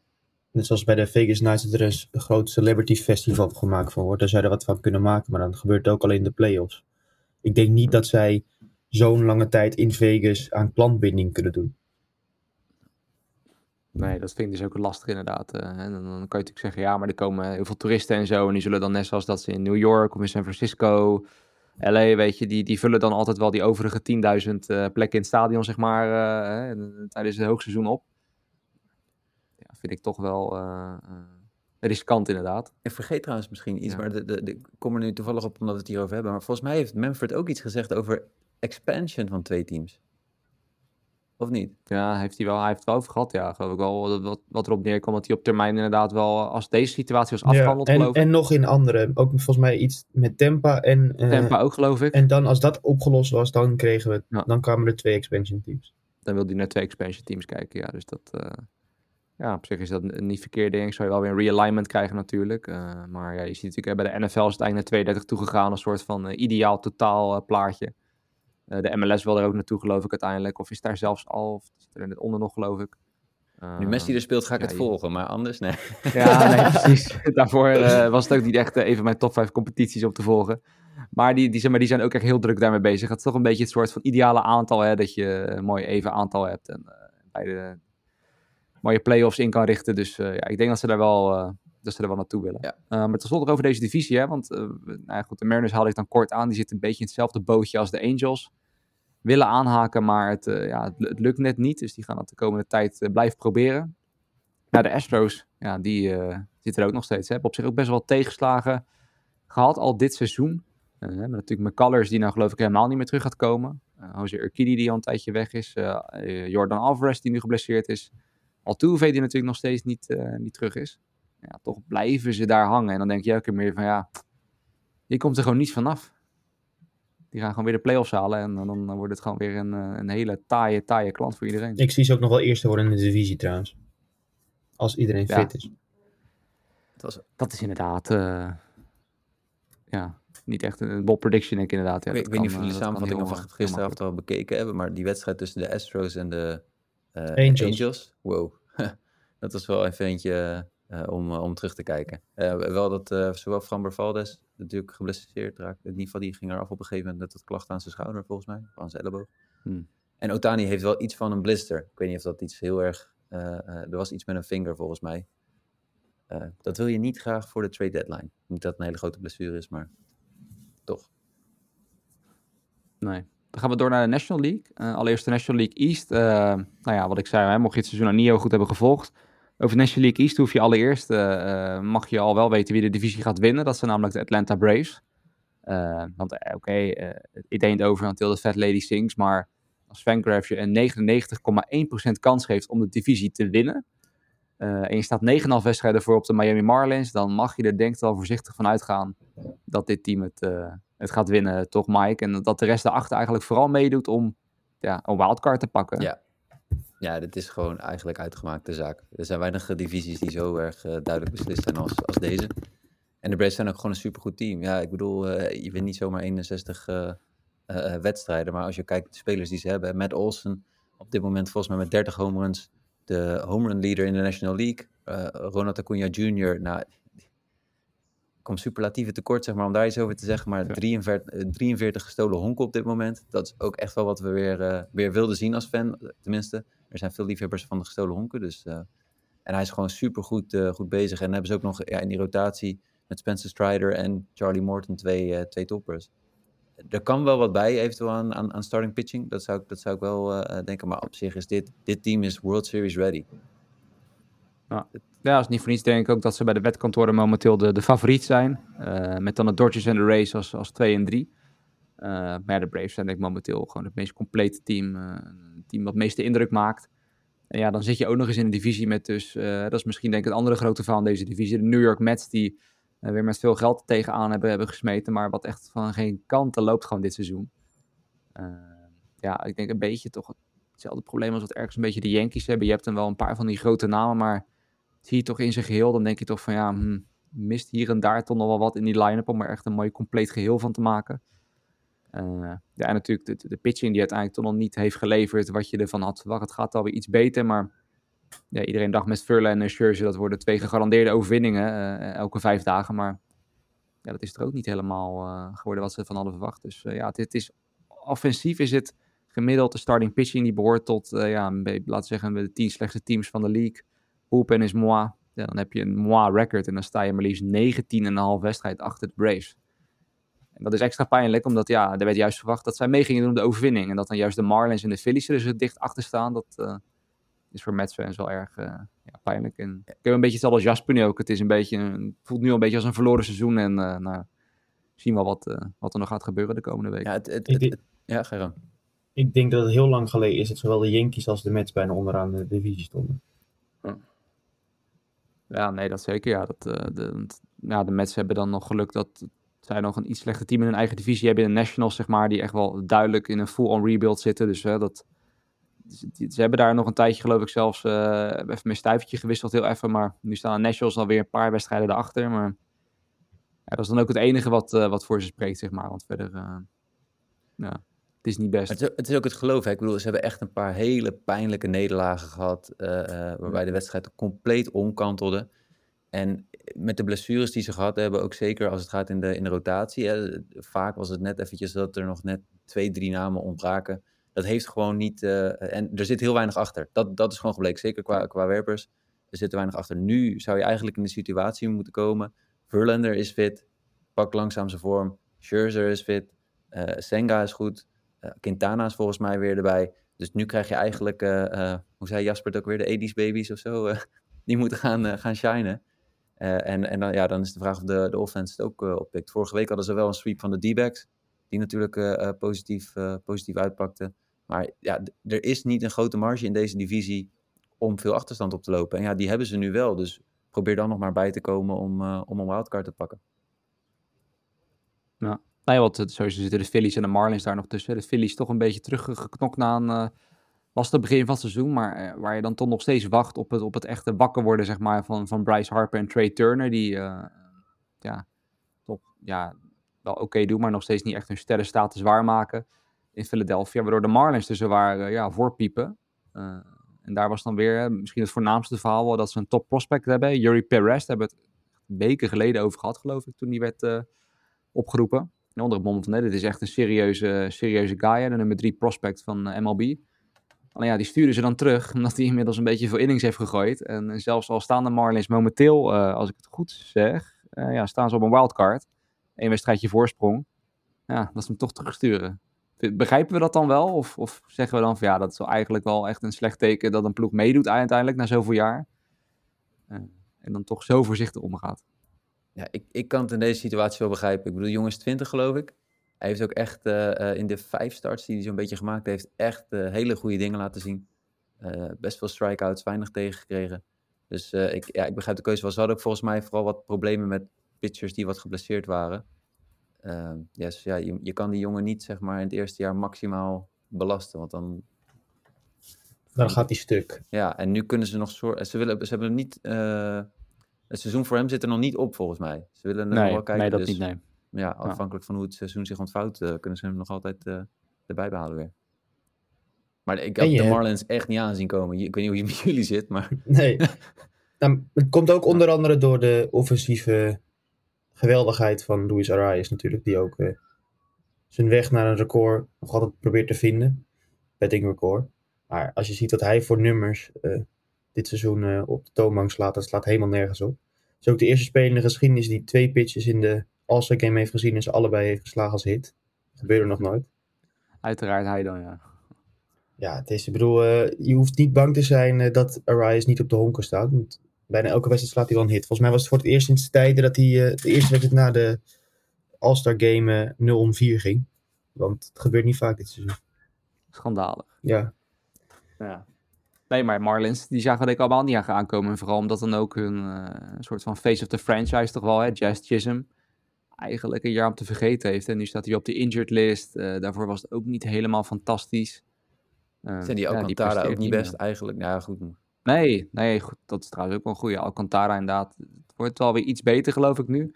net zoals bij de Vegas Nights, dat er een, groot celebrity festival gemaakt van wordt. Daar zou je er wat van kunnen maken, maar dan gebeurt het ook alleen in de playoffs. Ik denk niet dat zij zo'n lange tijd in Vegas aan klantbinding kunnen doen. Nee, dat vind ik dus ook lastig inderdaad. eh, en dan, dan kan je natuurlijk zeggen, ja, maar er komen heel veel toeristen en zo. En die zullen dan net zoals dat ze in New York of in San Francisco, LA, weet je, die, die vullen dan altijd wel die overige 10.000 eh, plekken in het stadion, zeg maar, eh, tijdens het hoogseizoen op. Ja, vind ik toch wel eh, eh, riskant inderdaad. Ik vergeet trouwens misschien iets, Ja. maar de, de, de- ik kom er nu toevallig op omdat we het hierover hebben. Maar volgens mij heeft Manfred ook iets gezegd over expansion van twee teams. Of niet? Ja, heeft hij wel, hij heeft het wel over gehad, ja, geloof ik wel. dat- Wat, wat erop neerkomt, dat hij op termijn inderdaad wel, als deze situatie was afgehandeld, en, geloof ik. en nog in andere, ook volgens mij iets met Tampa. En, eh, Tampa ook, geloof ik. en dan als dat opgelost was, dan kregen we, Ja. dan kwamen er twee expansion teams. dan wil hij naar twee expansion teams kijken. Ja, dus dat, eh, ja, op zich is dat n- niet verkeerd, denk ik. Zou je wel weer een realignment krijgen natuurlijk. Eh, maar ja, je ziet natuurlijk, bij de NFL is het eigenlijk naar 32 toegegaan. Een soort van eh, ideaal totaal eh, plaatje. De MLS wil er ook naartoe, geloof ik, uiteindelijk. Of is daar zelfs al, of zit er net onder nog, geloof ik. Nu Messi er speelt, ga ik ja, het je- volgen, maar anders nee. Ja, nee, *laughs* precies. *laughs* Daarvoor was het ook niet echt een van mijn top 5 competities om te volgen. Maar die, die, zeg maar die zijn ook echt heel druk daarmee bezig. Het is toch een beetje het soort van ideale aantal, hè, dat je een mooi even aantal hebt. En bij de mooie play-offs in kan richten. Dus eh, ja, ik denk dat ze daar wel, eh, dat ze er wel naartoe willen. Ja. Eh, maar tenslotte over deze divisie, hè, want eh, nou ja, goed, de Mariners haalde ik dan kort aan. Die zitten een beetje in hetzelfde bootje als de Angels. Willen aanhaken, maar het, ja, het, het lukt net niet. Dus die gaan dat de komende tijd blijven proberen. Ja, de Astros, ja, die zitten er ook nog steeds. Hè. Hebben op zich ook best wel tegenslagen gehad al dit seizoen. Eh, met natuurlijk McCullers, die nou geloof ik helemaal niet meer terug gaat komen. Jose Urquidy, die al een tijdje weg is. Jordan Alvarez, die nu geblesseerd is. Altuve, die natuurlijk nog steeds niet, eh, niet terug is. Ja, toch blijven ze daar hangen. En dan denk je elke keer meer van, ja, hier komt er gewoon niets vanaf. Die gaan gewoon weer de play-offs halen. En dan, dan wordt het gewoon weer een, eh, een hele taaie, taaie klant voor iedereen. Ik zie ze ook nog wel eerste worden in de divisie trouwens. Als iedereen Ja. fit is. Was, Dat is inderdaad, eh, ja, niet echt een, bold prediction, denk ik inderdaad. Ja, ik, dat weet niet of jullie de eh, dat samenvatting van eh, gisteravond al bekeken hebben, maar die wedstrijd tussen de Astros en de eh, Angels. Angels. Wow, dat was wel even eentje eh, om, eh, om terug te kijken. Eh, wel dat zowel Framber Valdes natuurlijk geblesseerd raakte. In ieder geval, die ging eraf op een gegeven moment met wat klachten aan zijn schouder, volgens mij. Of aan zijn elleboog. Hmm. En Otani heeft wel iets van een blister. Ik weet niet of dat iets heel erg... er was iets met een vinger, volgens mij. Dat wil je niet graag voor de trade deadline. Niet dat het een hele grote blessure is, maar toch. Nee. Dan gaan we door naar de National League. Allereerst de National League East. Eh, nou ja, wat ik zei, hè, mocht je het seizoen aan Nio goed hebben gevolgd. Over National League East hoef je allereerst, eh, eh, mag je al wel weten wie de divisie gaat winnen. Dat zijn namelijk de Atlanta Braves. Eh, want oké, eh, it ain't over until the fat lady sings. Maar als Fangraph je een 99,1% kans geeft om de divisie te winnen. en je staat 9,5 wedstrijden voor op de Miami Marlins. Dan mag je er denk ik wel voorzichtig van uitgaan dat dit team het, het gaat winnen, toch Mike? En dat de rest daarachter eigenlijk vooral meedoet om ja, een wildcard te pakken. Ja. Ja, dit is gewoon eigenlijk uitgemaakte zaak. Er zijn weinig eh, divisies die zo erg eh, duidelijk beslist zijn als, als deze. En de Braves zijn ook gewoon een supergoed team. Ja, ik bedoel, eh, je wint niet zomaar 61 eh, eh, eh, wedstrijden. Maar als je kijkt de spelers die ze hebben. Matt Olsen op dit moment volgens mij met 30 home runs. De home run leader in de National League. Ronald Acuna Jr. Nou, komt superlatieve tekort, zeg maar, om daar iets over te zeggen. Maar Ja. 43, eh, 43 gestolen honken op dit moment. Dat is ook echt wel wat we weer, weer wilden zien als fan, tenminste. Er zijn veel liefhebbers van de gestolen honken. Dus, eh, en hij is gewoon super goed, eh, goed bezig. En hebben ze ook nog ja, in die rotatie met Spencer Strider en Charlie Morton twee, eh, twee toppers. Er kan wel wat bij, eventueel aan, aan, aan starting pitching. Dat zou ik, dat zou ik wel denken. Maar op zich is dit, dit team is World Series ready. Ja, dat is niet voor niets denk ik ook dat ze bij de wetkantoren momenteel de, de favoriet zijn. Met dan de Dodgers en de Rays als, als 2 en 3. Eh, maar ja, de Braves zijn denk ik momenteel gewoon het meest complete team. Team wat meeste indruk maakt. En ja, dan zit je ook nog eens in een divisie met dus... eh, dat is misschien denk ik het andere grote verhaal deze divisie. De New York Mets die eh, weer met veel geld tegenaan hebben, hebben gesmeten. Maar wat echt van geen kanten loopt gewoon dit seizoen. Eh, ja, ik denk een beetje toch hetzelfde probleem als wat ergens een beetje de Yankees hebben. Je hebt dan wel een paar van die grote namen, maar zie je toch in zijn geheel, dan denk je toch van ja, hm, mist hier en daar toch nog wel wat in die line-up om er echt een mooi compleet geheel van te maken. Eh, ja, en natuurlijk de, de pitching die uiteindelijk toch nog niet heeft geleverd wat je ervan had verwacht. Het gaat alweer iets beter, maar ja, iedereen dacht met Verlander en Scherzer dat worden twee gegarandeerde overwinningen eh, elke vijf dagen, maar ja, dat is er ook niet helemaal eh, geworden wat ze van hadden verwacht. Dus ja, het, is offensief is het gemiddeld de starting pitching die behoort tot, ja, laten we zeggen, de tien slechtste teams van de league. Bullpen is moi. Ja, dan heb je een moi record en dan sta je maar liefst 19,5 wedstrijd achter de Braves. En dat is extra pijnlijk, omdat ja, er werd juist verwacht dat zij mee gingen doen op de overwinning. En dat dan juist de Marlins en de Phillies er dus dicht achter staan. Dat eh, is voor Mets fans wel erg eh, ja, pijnlijk. En ik heb een beetje hetzelfde als Jasper nu ook. Het is een beetje, het voelt nu al een beetje als een verloren seizoen. En eh nou, zien wel wat, eh, wat er nog gaat gebeuren de komende week. Ja, het, het, Ik het- denk- het- ja gang. Ik denk dat het heel lang geleden is dat zowel de Yankees als de Mets bijna onderaan de divisie stonden. Ja, nee, dat zeker. Ja, dat, eh, de, ja, de Mets hebben dan nog geluk dat zij nog een iets slechter team in hun eigen divisie hebben. In de Nationals, zeg maar, die echt wel duidelijk in een full-on rebuild zitten. Dus eh, dat, ze, hebben daar nog een tijdje, geloof ik, zelfs eh, even mijn stuivertje gewisseld, heel even. Maar nu staan de Nationals alweer een paar wedstrijden erachter. Maar ja, dat is dan ook het enige wat, eh, wat voor ze spreekt, zeg maar. Want verder, ja, het is niet best. Het, is, ook- het is ook het geloof. Hè? Ik bedoel, ze hebben echt een paar hele pijnlijke nederlagen gehad. eh, eh, waarbij de wedstrijd compleet omkantelde. En met de blessures die ze gehad hebben, ook zeker als het gaat in de, in de rotatie. Vaak was het net eventjes dat er nog net twee, drie namen ontbraken. Dat heeft gewoon niet. eh, en er zit heel weinig achter. Dat, dat is gewoon gebleken. Zeker qua, qua werpers. Er zit weinig achter. Nu zou je eigenlijk in de situatie moeten komen. Verlander is fit. Pak langzaam zijn vorm. Scherzer is fit. eh, Senga is goed. Eh, Quintana is volgens mij weer erbij. Dus nu krijg je eigenlijk, hoe zei Jasper het ook weer, de 80s babies of zo. *laughs* die moeten gaan, gaan shinen. Eh, en en dan, ja, dan is de vraag of de, de offense het ook eh, oppikt. Vorige week hadden ze wel een sweep van de D-backs. Die natuurlijk eh, positief, positief uitpakte. Maar ja, er is niet een grote marge in deze divisie om veel achterstand op te lopen. En ja, die hebben ze nu wel. Dus probeer dan nog maar bij te komen om, om een wildcard te pakken. Nou ja, want sowieso zitten de Phillies en de Marlins daar nog tussen. De Phillies toch een beetje teruggeknokt na een eh, lastig begin van het seizoen. Maar eh, waar je dan toch nog steeds wacht op het, op het echte wakker worden zeg maar, van, van Bryce Harper en Trey Turner. Die eh, ja, toch ja, wel oké doen, maar nog steeds niet echt hun sterrenstatus waarmaken in Philadelphia. Waardoor de Marlins dus er waren ja, voorpiepen. Eh, en daar was dan weer eh, misschien het voornaamste verhaal wel dat ze een top prospect hebben. Yuri Perez, daar hebben we het weken geleden over gehad, geloof ik, toen die werd eh, opgeroepen. En onder het mond van, dit is echt een serieuze, serieuze guy, de nummer drie prospect van eh, MLB. Alleen ja, die sturen ze dan terug, *laughs* omdat hij inmiddels een beetje veel innings heeft gegooid. En, eh, zelfs al staan de Marlins momenteel, eh, als ik het goed zeg, eh, ja, staan ze op een wildcard. Eén wedstrijdje voorsprong. Ja, dat ze hem toch terugsturen. Begrijpen we dat dan wel? Of, of zeggen we dan van ja, dat is wel eigenlijk wel echt een slecht teken dat een ploeg meedoet uiteindelijk na zoveel jaar? en dan toch zo voorzichtig omgaat. Ja, ik, ik kan het in deze situatie wel begrijpen. Ik bedoel, jongens 20 geloof ik. Hij heeft ook echt in de vijf starts die hij zo'n beetje gemaakt heeft, echt hele goede dingen laten zien. best veel strikeouts, weinig tegengekregen. Dus ik, ja, ik begrijp de keuze wel. Ze hadden ook volgens mij vooral wat problemen met pitchers die wat geblesseerd waren. Uh, dus ja, je, je kan die jongen niet zeg maar in het eerste jaar maximaal belasten, want dan... Dan gaat hij stuk. Ja, en nu kunnen ze nog zorgen... Ze, willen, ze hebben niet... Uh, het seizoen voor hem zit er nog niet op, volgens mij. Ze willen nee, nog wel kijken. Nee, dat dus, niet, nee. Ja, afhankelijk van hoe het seizoen zich ontvouwt, uh, kunnen ze hem nog altijd uh, erbij behalen weer. Maar ik heb de Marlins echt niet aanzien komen. Ik weet niet hoe je *laughs* met jullie zit, maar... *laughs* Nee. nou, het komt ook onder andere door de offensieve geweldigheid van Luis Arias natuurlijk, die ook uh, zijn weg naar een record nog altijd probeert te vinden. Betting record. Maar als je ziet wat hij voor nummers uh, dit seizoen uh, op de toonbank slaat, dat slaat helemaal nergens op. Het is ook de eerste speler in de geschiedenis die twee pitches in de All-Star Game heeft gezien en ze allebei heeft geslagen als hit. Dat gebeurde nog nooit. Uiteraard hij dan, ja. Ja, het is, ik bedoel, je hoeft niet bang te zijn dat Arias niet op de honken staat. Want bijna elke wedstrijd slaat hij wel een hit. Volgens mij was het voor het eerst sinds tijden dat hij uh, de eerste wedstrijd na de All-Star Game uh, 0 om 4 ging. Want het gebeurt niet vaak dit seizoen. Schandalig. Ja. ja. Nee, maar Marlins, die zagen denk ik allemaal niet aan aankomen. Vooral omdat dan ook hun soort van face of the franchise toch wel, hè, Jazz Chisholm, eigenlijk een jaar om te vergeten heeft. En nu staat hij op de injured list. Uh, daarvoor was het ook niet helemaal fantastisch. Uh, Zijn die Alcantara ja, ook niet best eigenlijk? Nou ja, goed. Nee, nee goed, dat is trouwens ook wel een goede. Alcantara inderdaad. Het wordt wel weer iets beter geloof ik nu.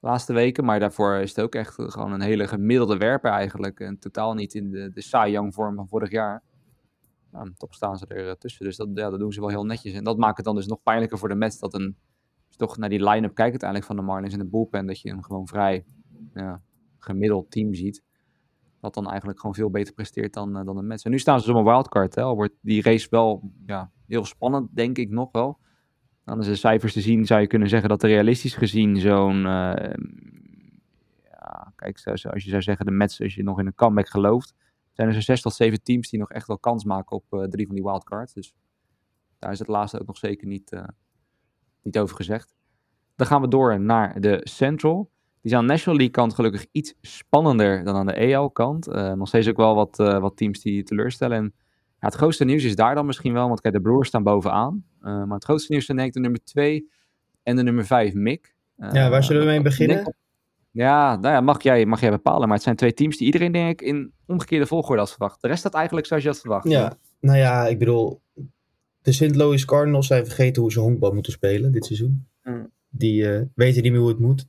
De laatste weken. Maar daarvoor is het ook echt gewoon een hele gemiddelde werper eigenlijk. En totaal niet in de, de Cy Young vorm van vorig jaar. Nou, toch staan ze er tussen. Dus dat, ja, dat doen ze wel heel netjes. En dat maakt het dan dus nog pijnlijker voor de Mets. Dat een, toch naar die line-up kijkt uiteindelijk van de Marlins in de bullpen. Dat je een gewoon vrij ja, gemiddeld team ziet. Dat dan eigenlijk gewoon veel beter presteert dan, uh, dan de Mets. En nu staan ze op een wildcard. Hè. Wordt die race wel ja, heel spannend, denk ik nog wel. Dan is de cijfers te zien, zou je kunnen zeggen dat er realistisch gezien zo'n... Uh, ja, kijk, als je zou zeggen de Mets, als je nog in een comeback gelooft, zijn er zo'n zes tot zeven teams die nog echt wel kans maken op uh, drie van die wildcards. Dus daar is het laatste ook nog zeker niet, niet over gezegd. Dan gaan we door naar de Central. Die is aan de National League kant gelukkig iets spannender dan aan de EL kant. Uh, nog steeds ook wel wat, wat teams die teleurstellen. En ja, het grootste nieuws is daar dan misschien wel, want kijk, de Brewers staan bovenaan. Uh, maar het grootste nieuws zijn denk ik de nummer 2 en de nummer 5, Mick. Ja, waar zullen we mee beginnen? Ja, nou ja, mag jij, mag jij bepalen. Maar het zijn twee teams die iedereen denk ik in omgekeerde volgorde had verwacht. De rest staat eigenlijk zoals je had verwacht. Ja, nou ja, ik bedoel, de St. Louis Cardinals zijn vergeten hoe ze honkbal moeten spelen dit seizoen. Mm. Die uh, weten niet meer hoe het moet.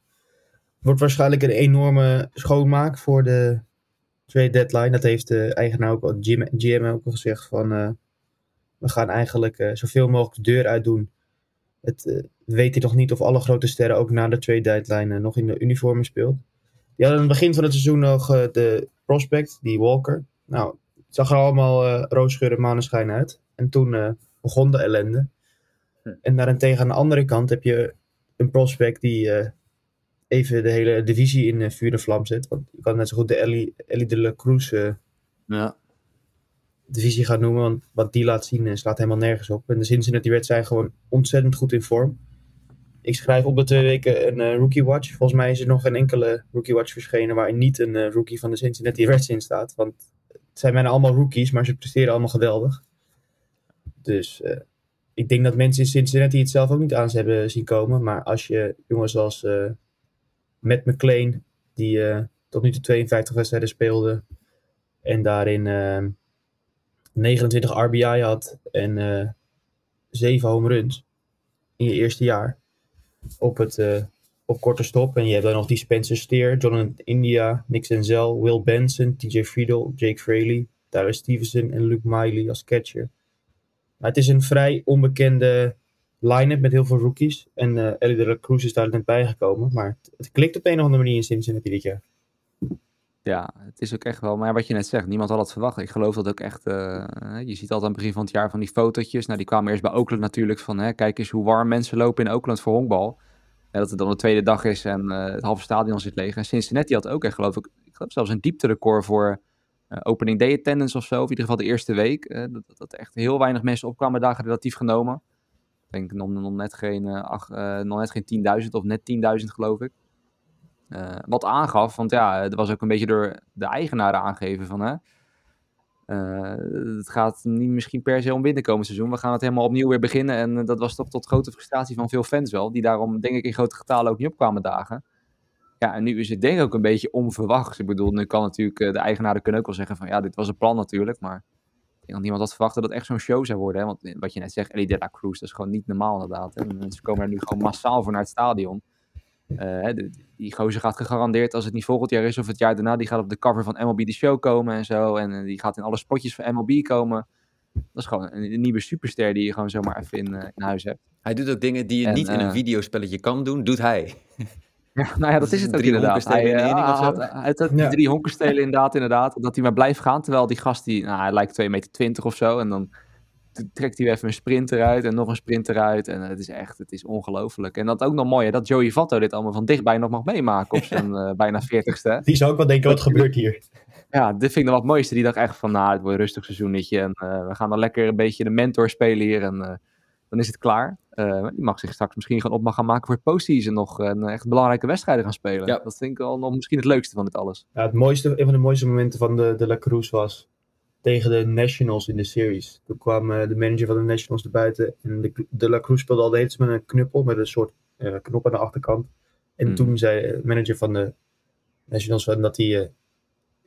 Wordt waarschijnlijk een enorme schoonmaak voor de trade deadline. Dat heeft de eigenaar ook al, GM, GM ook al gezegd van uh, we gaan eigenlijk uh, zoveel mogelijk de deur uit doen. Het weet hij nog niet of alle grote sterren ook na de trade deadline nog in de uniformen speelt. Die hadden aan het begin van het seizoen nog de prospect, die Walker. Nou, het zag er allemaal uh, roosgeur en maneschijn uit. En toen begon de ellende. Hm. En daarentegen aan de andere kant heb je een prospect die even de hele divisie in uh, vuur en vlam zit. Want je kan net zo goed de Ellie, Ellie de la Cruz uh, ja. divisie gaan noemen. Want wat die laat zien slaat helemaal nergens op. En de Cincinnati Reds zijn gewoon ontzettend goed in vorm. Ik schrijf op de twee weken een Rookie Watch. Volgens mij is er nog geen enkele Rookie Watch verschenen waarin niet een rookie van de Cincinnati Reds in staat. Want het zijn bijna allemaal rookies, maar ze presteren allemaal geweldig. Dus ik denk dat mensen in Cincinnati het zelf ook niet aan hebben zien komen. Maar als je jongens als Matt McLean, die uh, tot nu toe 52 wedstrijden speelde. En daarin uh, 29 RBI had en uh, 7 home runs in je eerste jaar. Op, het, uh, op korte stop. En je hebt dan nog die Spencer Steer, Jonathan India, Nick Senzel, Will Benson, TJ Friedel, Jake Fraley, Tyler Stevenson en Luke Miley als catcher. Maar het is een vrij onbekende line-up met heel veel rookies. En uh, Ellie de la Cruz is daar net bijgekomen. Maar het, klikt op een of andere manier in Cincinnati dit jaar. Ja, het is ook echt wel. Maar wat je net zegt, niemand had het verwacht. Ik geloof dat ook echt. Uh, je ziet altijd aan het begin van het jaar van die fotootjes. Nou, die kwamen eerst bij Oakland natuurlijk. Van hè, kijk eens hoe warm mensen lopen in Oakland voor honkbal. En dat het dan de tweede dag is en uh, het halve stadion zit leeg. En Cincinnati had ook echt, geloof ik, ik geloof zelfs een diepterecord voor opening day attendance of zo. Of in ieder geval de eerste week. dat, dat echt heel weinig mensen opkwamen dagen relatief genomen denk nog, net geen, eh, ach- eh, nog net geen 10.000 of net 10.000 geloof ik. Eh, wat aangaf, want ja, het was ook een beetje door de eigenaren aangegeven van hè. eh, het gaat niet misschien per se om winnen komend seizoen. We gaan het helemaal opnieuw weer beginnen. En eh, dat was toch tot grote frustratie van veel fans wel. Die daarom denk ik in grote getalen ook niet opkwamen dagen. Ja, en nu is het denk ik ook een beetje onverwachts. Ik bedoel, nu kan natuurlijk, eh, de eigenaren kunnen ook wel zeggen van ja, dit was een plan natuurlijk. Maar ik denk dat niemand had verwacht dat het echt zo'n show zou worden. Hè? Want eh, wat je net zegt, Eddie de la Cruz, dat is gewoon niet normaal inderdaad. Hè? En Mensen komen er nu gewoon massaal voor naar het stadion. Eh, de- die gozer gaat gegarandeerd, als het niet volgend jaar is of het jaar daarna, die gaat op de cover van MLB The Show komen en zo. En die gaat in alle spotjes van MLB komen. Dat is gewoon een, nieuwe superster die je gewoon zomaar even in, in huis hebt. Hij doet ook dingen die je En, niet in een videospelletje kan doen, doet hij. *laughs* Ja, *laughs* nou ja, dat is het ook Drie inderdaad. Hij, in eh, één ding of had, zo? hij had ook Ja. die drie honkerstelen inderdaad, inderdaad. Dat hij maar blijft gaan, terwijl die gast, die, nou, hij lijkt 2,20 meter of zo. En dan trekt hij weer even een sprint eruit en nog een sprint eruit. En het is echt, het is ongelooflijk. En dat ook nog mooi, hè, dat Joey Votto dit allemaal van dichtbij nog mag meemaken op *laughs* zijn eh, bijna 40ste. Die zou ook wel denken, wat gebeurt hier? Ja, dit vind ik nog wat het mooiste. Die dacht echt van, nou, het wordt een rustig seizoenetje. En eh, we gaan dan lekker een beetje de mentor spelen hier. En eh, dan is het klaar. Eh, die mag zich straks misschien gewoon op mag gaan maken voor het postseason. Nog een echt belangrijke wedstrijden gaan spelen. Ja. Dat vind ik al nog misschien het leukste van dit alles. Ja, het mooiste, een van de mooiste momenten van de, de La Cruz was tegen de Nationals in de series. Toen kwam eh, de manager van de Nationals naar buiten. En de, de La Cruz speelde al de hele tijd met een knuppel, met een soort eh, knop aan de achterkant. En Hmm. toen zei de manager van de Nationals dat hij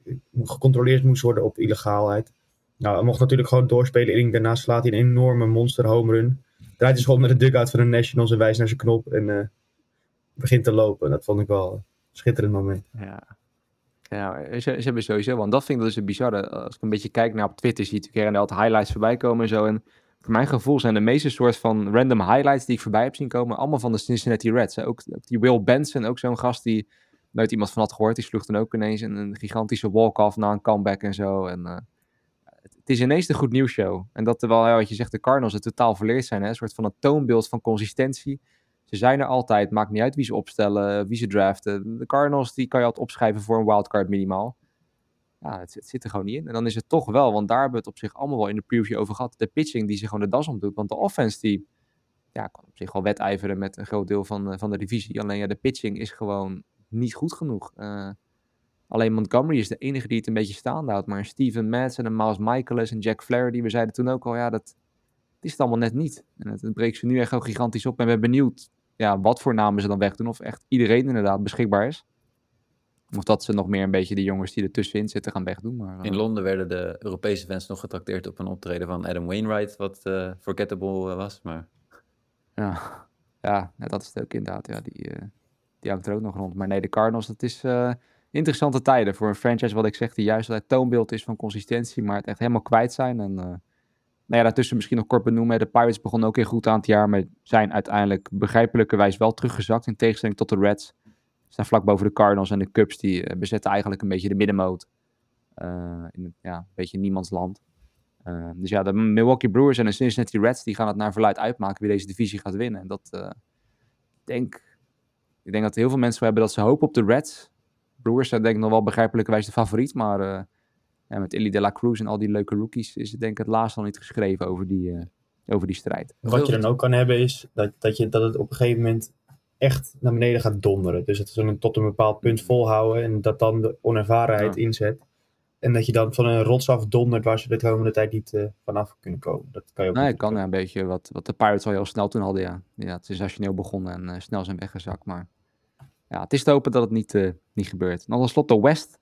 eh, gecontroleerd moest worden op illegaalheid. Nou, hij mocht natuurlijk gewoon doorspelen. En daarna slaat hij een enorme monster home run. Draait hij gewoon met de dugout van de Nationals en wijst naar zijn knop. En eh, begint te lopen. Dat vond ik wel een schitterend moment. Ja. Ja, ze, hebben sowieso, want dat vind ik dus het bizarre. Als ik een beetje kijk naar op Twitter, zie en der altijd highlights voorbij komen en zo. En voor mijn gevoel zijn de meeste soort van random highlights die ik voorbij heb zien komen, allemaal van de Cincinnati Reds. Ook, ook die Will Benson, ook zo'n gast die nooit iemand van had gehoord. Die sloeg dan ook ineens een, een gigantische walk-off na een comeback en zo. En eh, het, is ineens de goed nieuws show. En dat terwijl, ja, wat je zegt, de Cardinals het totaal verleerd zijn. Hè? Een soort van een toonbeeld van consistentie. Ze zijn er altijd, maakt niet uit wie ze opstellen, wie ze draften. De Cardinals, die kan je altijd opschrijven voor een wildcard minimaal. Ja, het, zit er gewoon niet in. En dan is het toch wel, want daar hebben we het op zich allemaal wel in de preview over gehad. De pitching die zich gewoon de das omdoet. Want de offense die ja, kan op zich wel wedijveren met een groot deel van, eh, van de divisie. Alleen ja, de pitching is gewoon niet goed genoeg. Eh, alleen Montgomery is de enige die het een beetje staande houdt. Maar Steven Matz en Miles Michaelis en Jack Flaherty, we zeiden toen ook al, ja, dat, is het allemaal net niet. En het, het breekt ze nu echt gewoon gigantisch op. En we zijn benieuwd ja, wat voor namen ze dan wegdoen. Of echt iedereen inderdaad beschikbaar is. Of dat ze nog meer een beetje de jongens die er tussenin zitten gaan wegdoen. Maar, In eh, Londen werden de Europese fans nog getrakteerd op een optreden van Adam Wainwright, wat eh, forgettable eh, was. Maar Ja, ja, dat is het ook inderdaad. Ja, die, die hangt er ook nog rond. Maar nee, de Cardinals, dat is interessante tijden voor een franchise, wat ik zeg, die juist het toonbeeld is van consistentie, maar het echt helemaal kwijt zijn. En eh, nou ja, daartussen misschien nog kort benoemen. De Pirates begonnen ook heel goed aan het jaar, maar zijn uiteindelijk begrijpelijkerwijs wel teruggezakt in tegenstelling tot de Reds. Ze staan vlak boven de Cardinals en de Cubs, die eh, bezetten eigenlijk een beetje de middenmoot. Eh, ja, een beetje niemands land. Dus ja, de Milwaukee Brewers en de Cincinnati Reds die gaan het naar verluid uitmaken wie deze divisie gaat winnen. En dat denk ik denk dat heel veel mensen hebben dat ze hopen op de Reds. Brewers zijn denk ik nog wel begrijpelijkerwijs de favoriet, maar eh, ja, met Illy de la Cruz en al die leuke rookies is het denk ik het laatst al niet geschreven over die, eh, over die strijd. Wat je dan ook kan hebben is dat, dat, je, dat het op een gegeven moment echt naar beneden gaat donderen. Dus dat ze dan tot een bepaald punt volhouden en dat dan de onervarenheid Ja. inzet. En dat je dan van een rots af dondert waar ze de komende tijd niet eh, vanaf kunnen komen. Dat kan je ook Nee, het kan ja, een beetje wat, wat de Pirates al heel snel toen hadden. Ja, ja het is sensationeel begonnen en snel zijn weggezakt. Maar ja, het is te hopen dat het niet, eh, niet gebeurt. En dan tenslotte de West,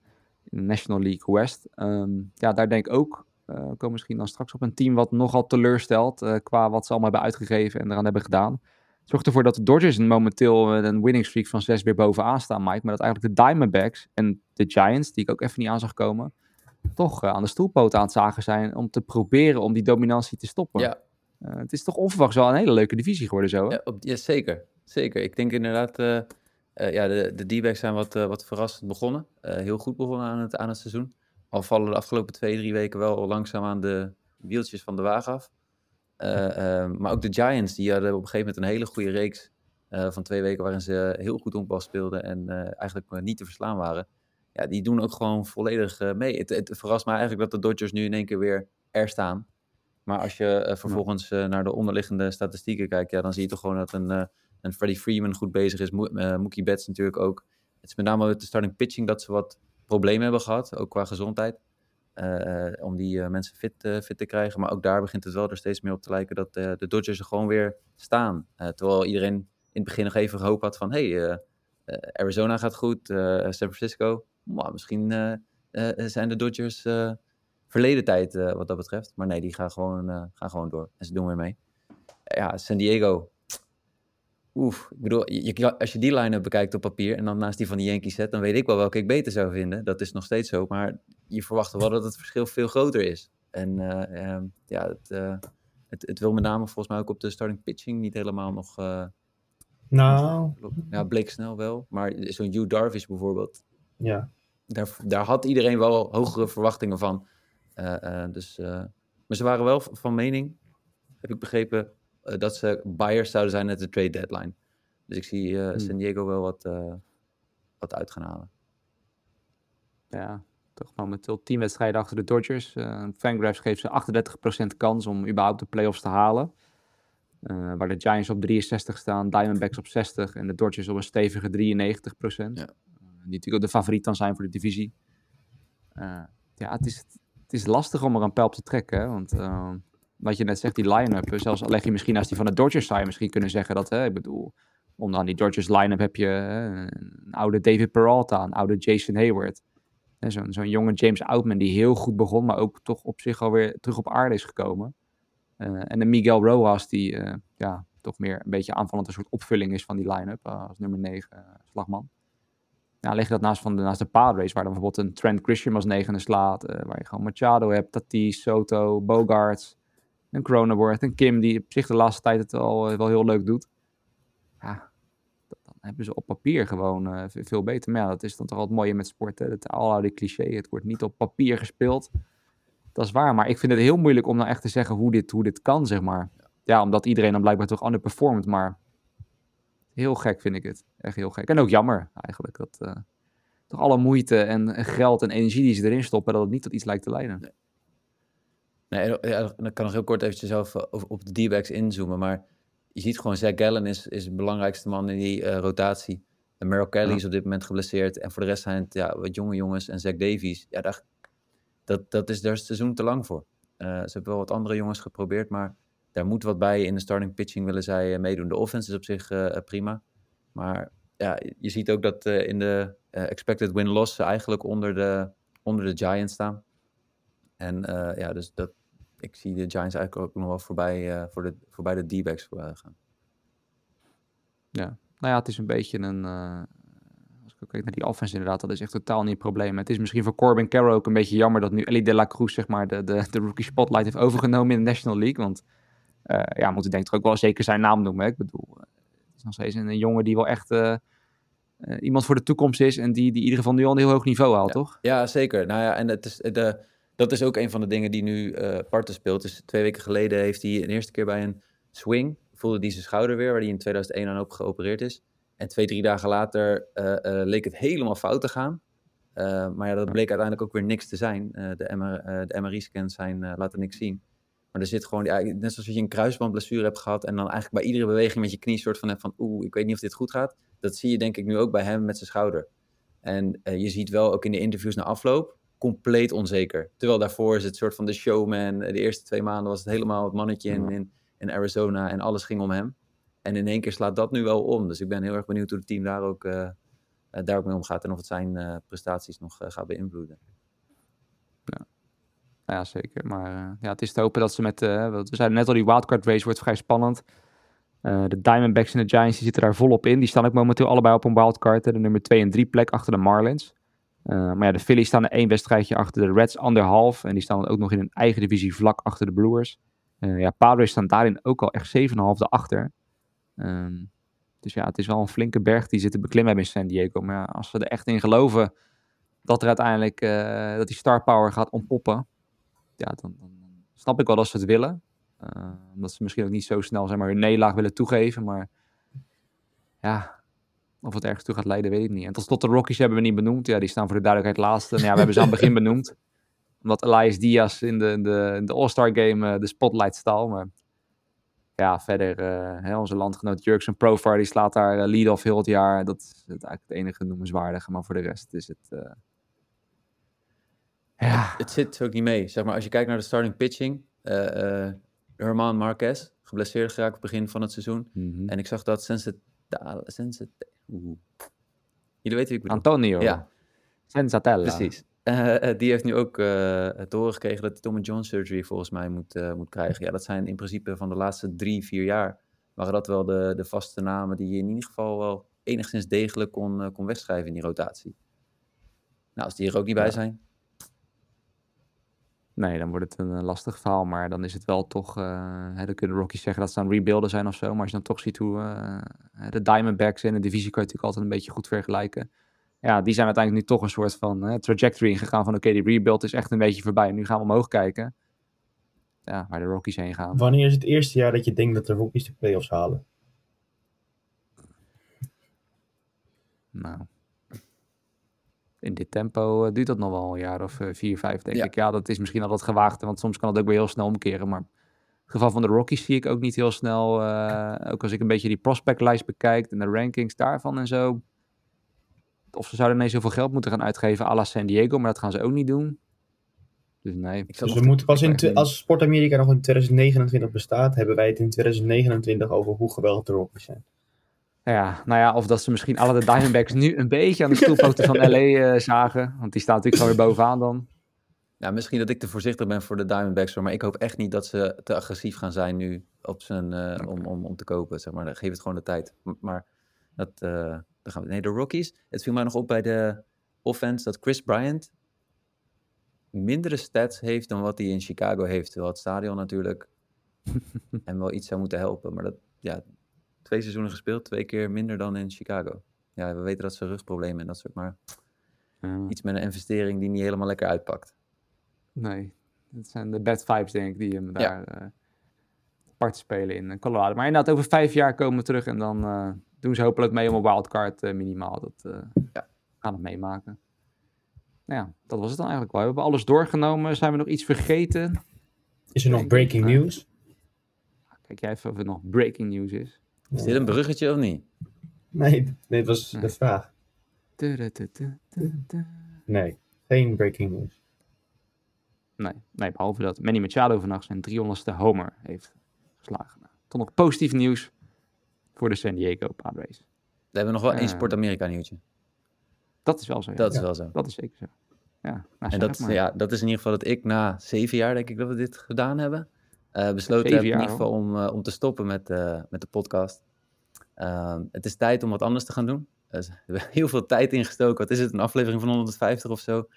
National League West. Ehm, ja, daar denk ik ook, we komen misschien dan straks op een team wat nogal teleurstelt eh, qua wat ze allemaal hebben uitgegeven en eraan hebben gedaan. Zorgt ervoor dat de Dodgers momenteel met een winning streak van zes weer bovenaan staan, Mike. Maar dat eigenlijk de Diamondbacks en de Giants, die ik ook even niet aan zag komen, toch aan de stoelpoot aan het zagen zijn om te proberen om die dominantie te stoppen. ja, het is toch onverwachts wel een hele leuke divisie geworden zo. Hè? Ja, op, ja, zeker. Zeker. Ik denk inderdaad, eh, ja, de, de D-backs zijn wat, eh, wat verrassend begonnen. Eh, heel goed begonnen aan het, aan het seizoen. Al vallen de afgelopen twee, drie weken wel langzaam aan de wieltjes van de wagen af. *laughs* Maar ook de Giants, die hadden op een gegeven moment een hele goede reeks van twee weken waarin ze heel goed honkbal speelden en eigenlijk niet te verslaan waren. Ja, die doen ook gewoon volledig mee. Het, het verrast me eigenlijk dat de Dodgers nu in één keer weer er staan. Maar als je vervolgens naar de onderliggende statistieken kijkt, ja, dan zie je toch gewoon dat een, een Freddie Freeman goed bezig is. Eh, Mookie Betts natuurlijk ook. Het is met name de starting pitching dat ze wat problemen hebben gehad, ook qua gezondheid. eh, om die eh, mensen fit, fit te krijgen. Maar ook daar begint het wel er steeds meer op te lijken dat de Dodgers er gewoon weer staan. Terwijl iedereen in het begin nog even hoop had van... hey, Arizona gaat goed, San Francisco. Maar misschien zijn de Dodgers verleden tijd wat dat betreft. Maar nee, die gaan gewoon, gaan gewoon door. En ze doen weer mee. Ja, San Diego. Oef, ik bedoel, je, als je die line-up bekijkt op papier... en dan naast die van de Yankees zet... dan weet ik wel welke ik beter zou vinden. Dat is nog steeds zo. Maar je verwacht wel dat het verschil veel groter is. En eh, ehm, ja, het, eh, het, het wil met name volgens mij ook op de starting pitching... niet helemaal nog... eh, Nou, ja, bleek snel wel. Maar zo'n Hugh Darvish bijvoorbeeld, ja. daar, daar had iedereen wel hogere verwachtingen van. Dus, maar ze waren wel van mening, heb ik begrepen, dat ze buyers zouden zijn net de trade deadline. Dus ik zie eh, Hmm. San Diego wel wat, eh, wat uit gaan halen. Ja, toch momenteel 10 wedstrijden achter de Dodgers. Eh Fangraphs geeft ze 38% kans om überhaupt de playoffs te halen. Eh, waar de Giants op 63 staan, Diamondbacks op 60 en de Dodgers op een stevige 93%. Ja. Eh, die natuurlijk ook de favoriet dan zijn voor de divisie. Eh, ja, het is, het is lastig om er een pijl op te trekken. Hè? Want eh, wat je net zegt, die line-up, zelfs leg je misschien als die van de Dodgers je misschien kunnen zeggen dat, hè, ik bedoel, onderaan die Dodgers line-up heb je een oude David Peralta, een oude Jason Hayward. Zo'n zo'n jonge James Outman die heel goed begon, maar ook toch op zich alweer terug op aarde is gekomen. Eh, en de Miguel Rojas, die eh, ja, toch meer een beetje aanvallend een soort opvulling is van die line-up eh, als nummer 9 slagman. Ja, leg je dat naast, van de, naast de Padres, waar dan bijvoorbeeld een Trent Grisham als negende slaat, waar je gewoon Machado hebt, Tatis, Soto, Bogarts, een Cronenworth, een Kim, die op zich de laatste tijd het al eh, wel heel leuk doet. Ja, dan hebben ze op papier gewoon eh, ve- veel beter. Maar ja, dat is dan toch wel het mooie met sporten. Het aloude cliché, het wordt niet op papier gespeeld. Dat is waar, maar ik vind het heel moeilijk om nou echt te zeggen hoe dit, hoe dit kan, zeg maar. Ja, omdat iedereen dan blijkbaar toch underperformt, maar heel gek vind ik het. Echt heel gek. En ook jammer eigenlijk, dat eh, toch alle moeite en, en geld en energie die ze erin stoppen, dat het niet tot iets lijkt te leiden. Nee, ja, dan kan ik nog heel kort eventjes zelf eh, op, de D-backs inzoomen. Maar je ziet gewoon, Zach Gallen is, is de belangrijkste man in die eh, rotatie. En Merrill Kelly Ja. is op dit moment geblesseerd. En voor de rest zijn het ja, wat jonge jongens en Zach Davies. Ja, daar, dat, dat is daar seizoen te lang voor. Eh, ze hebben wel wat andere jongens geprobeerd, maar daar moet wat bij. In de starting pitching willen zij meedoen. De offense is op zich prima. Maar ja, je ziet ook dat in de expected win-loss ze eigenlijk onder de, onder de Giants staan. En ja, dus dat, ik zie de Giants eigenlijk ook nog wel voorbij, eh, voor de, voorbij de D-backs eh, gaan. Ja, nou ja, het is een beetje een. eh, als ik ook kijk naar die offense, inderdaad, dat is echt totaal niet het probleem. Het is misschien voor Corbin Carroll ook een beetje jammer dat nu Ellie De La Cruz, zeg maar, de, de, de rookie spotlight heeft overgenomen in de National League. Want ja, moet ik denk ik ook wel zeker zijn naam noemen. Hè? Ik bedoel, het is nog steeds een, een jongen die wel echt iemand voor de toekomst is en die, die in ieder geval nu al een heel hoog niveau haalt, toch? Ja, zeker. Nou ja, en het is, de, dat is ook een van de dingen die nu eh parten speelt. Dus twee weken geleden heeft hij een eerste keer bij een swing, voelde hij zijn schouder weer, waar hij in 2001 aan op geopereerd is. En twee, drie dagen later eh, eh, leek het helemaal fout te gaan. Maar ja, dat bleek uiteindelijk ook weer niks te zijn. De, MR, de MRI-scans zijn, laten niks zien. Maar er zit gewoon, net zoals je een kruisbandblessure hebt gehad en dan eigenlijk bij iedere beweging met je knie soort van hebt van oeh, ik weet niet of dit goed gaat. Dat zie je denk ik nu ook bij hem met zijn schouder. En je ziet wel ook in de interviews na afloop, compleet onzeker. Terwijl daarvoor is het soort van de showman. De eerste twee maanden was het helemaal het mannetje in, in, in Arizona en alles ging om hem. En in één keer slaat dat nu wel om. Dus ik ben heel erg benieuwd hoe het team daar ook, eh, eh, daar ook mee omgaat en of het zijn eh, prestaties nog gaat beïnvloeden. Ja, zeker. Maar ja, het is te hopen dat ze met... we zeiden net al, die wildcard race wordt vrij spannend. De Diamondbacks en de Giants die zitten daar volop in. Die staan ook momenteel allebei op een wildcard. De nummer 2 en 3 plek achter de Marlins. Eh, maar ja, de Phillies staan er één wedstrijdje achter de Reds, anderhalf. En die staan ook nog in een eigen divisie vlak achter de Brewers. Eh, ja, Padres staan daarin ook al echt 7,5 achter. Ehm, dus ja, het is wel een flinke berg die ze te beklimmen hebben in San Diego. Maar ja, als ze er echt in geloven dat er uiteindelijk eh, dat die star power gaat ontpoppen, ja, dan, dan, dan snap ik wel dat ze het willen. Uh, omdat ze misschien ook niet zo snel zeg maar, hun nederlaag willen toegeven. Maar ja, of het ergens toe gaat leiden, weet ik niet. En tot slot de Rockies hebben we niet benoemd. Ja, die staan voor de duidelijkheid laatste. Nou ja, we hebben ze aan het begin *laughs* benoemd. Omdat Elias Diaz in de, de, de All-Star Game eh, de spotlight stal. Maar ja, verder, eh, hè, onze landgenoot Jurksen Profar, die slaat daar eh, lead-off heel het jaar. Dat is het eigenlijk het enige noemenswaardige. Maar voor de rest is het... ja, Het zit ook niet mee. Zeg maar, als je kijkt naar de starting pitching. Herman Marquez, geblesseerd geraakt op het begin van het seizoen. mhm. En ik zag dat Sensatale... Jullie weten wie ik bedoel? Antonio. Ja, Sensatella. precies. Eh, eh, die heeft nu ook eh te horen gekregen dat hij Tom John surgery volgens mij moet, moet krijgen. Ja, dat zijn in principe van de laatste drie, vier jaar... waren dat wel de, de vaste namen die je in ieder geval wel enigszins degelijk kon, kon wegschrijven in die rotatie. Nou, als die er ook niet bij zijn... Nee, dan wordt het een eh, lastig verhaal. Maar dan is het wel toch... eh, hè, dan kunnen de Rockies zeggen dat ze aan rebuilden zijn of zo. Maar als je dan toch ziet hoe eh, de Diamondbacks in de divisie... kan je natuurlijk altijd een beetje goed vergelijken. Ja, die zijn uiteindelijk nu toch een soort van trajectory ingegaan van... oké, die rebuild is echt een beetje voorbij. Nu gaan we omhoog kijken. Ja, waar de Rockies heen gaan. Wanneer is het eerste jaar dat je denkt dat de Rockies de playoffs halen? Nou, in dit tempo eh, duurt dat nog wel een jaar of eh, vier, vijf, denk Ja. ik. Ja, dat is misschien al wat gewaagd, want soms kan het ook weer heel snel omkeren. Maar het geval van de Rockies zie ik ook niet heel snel, eh, ook als ik een beetje die prospectlijst bekijk en de rankings daarvan en zo. Of ze zouden ineens zoveel geld moeten gaan uitgeven à la San Diego, maar dat gaan ze ook niet doen. Dus nee. Ik Dus we te- moeten pas in, als Sport Amerika nog in 2029 bestaat, hebben wij het in 2029 over hoe geweldig de Rockies zijn. Ja, nou ja, of dat ze misschien alle de Diamondbacks nu een beetje aan de stoelpoten van LA eh, zagen. Want die staan natuurlijk gewoon weer bovenaan dan. Ja, misschien dat ik te voorzichtig ben voor de Diamondbacks, maar ik hoop echt niet dat ze te agressief gaan zijn nu op zijn, eh, om, om, om te kopen. Zeg maar. Geef het gewoon de tijd. Maar dat, dan gaan we. Nee, de Rockies. Het viel mij nog op bij de offense dat Chris Bryant mindere stats heeft dan wat hij in Chicago heeft. Terwijl het stadion natuurlijk *laughs* hem wel iets zou moeten helpen. Maar dat, ja, twee seizoenen gespeeld, twee keer minder dan in Chicago. Ja, we weten dat ze rugproblemen en dat soort, maar Ja. iets met een investering die niet helemaal lekker uitpakt. Nee, dat zijn de bad vibes, denk ik, die hem Ja. daar eh apart spelen in eh, Colorado. Maar inderdaad, over vijf jaar komen we terug en dan eh, doen ze hopelijk mee om een wildcard eh, minimaal. Dat eh, Ja. gaan het meemaken. Nou ja, dat was het dan eigenlijk wel. We hebben alles doorgenomen. Zijn we nog iets vergeten? Is er nog breaking ja. news? Kijk jij even of er nog breaking news is. Is dit een bruggetje of niet? Nee, nee, dat was Nee. de vraag. Nee, geen breaking news. Nee, nee, behalve dat Manny Machado vannacht zijn 300ste homer heeft geslagen. Toch nog positief nieuws voor de San Diego Padres. We hebben nog wel één. Sport Amerika nieuwtje. Dat is wel zo. ja. Dat is Ja. wel zo. Dat is zeker zo. Ja, nou, En dat, maar. ja, dat is in ieder geval dat ik na zeven jaar, denk ik, dat we dit gedaan hebben, besloten Zeven heb in ieder geval om, eh, om te stoppen met, eh, met de podcast. Ehm, het is tijd om wat anders te gaan doen. Dus *laughs* we hebben heel veel tijd ingestoken. Wat is het? Een aflevering van 150 of zo.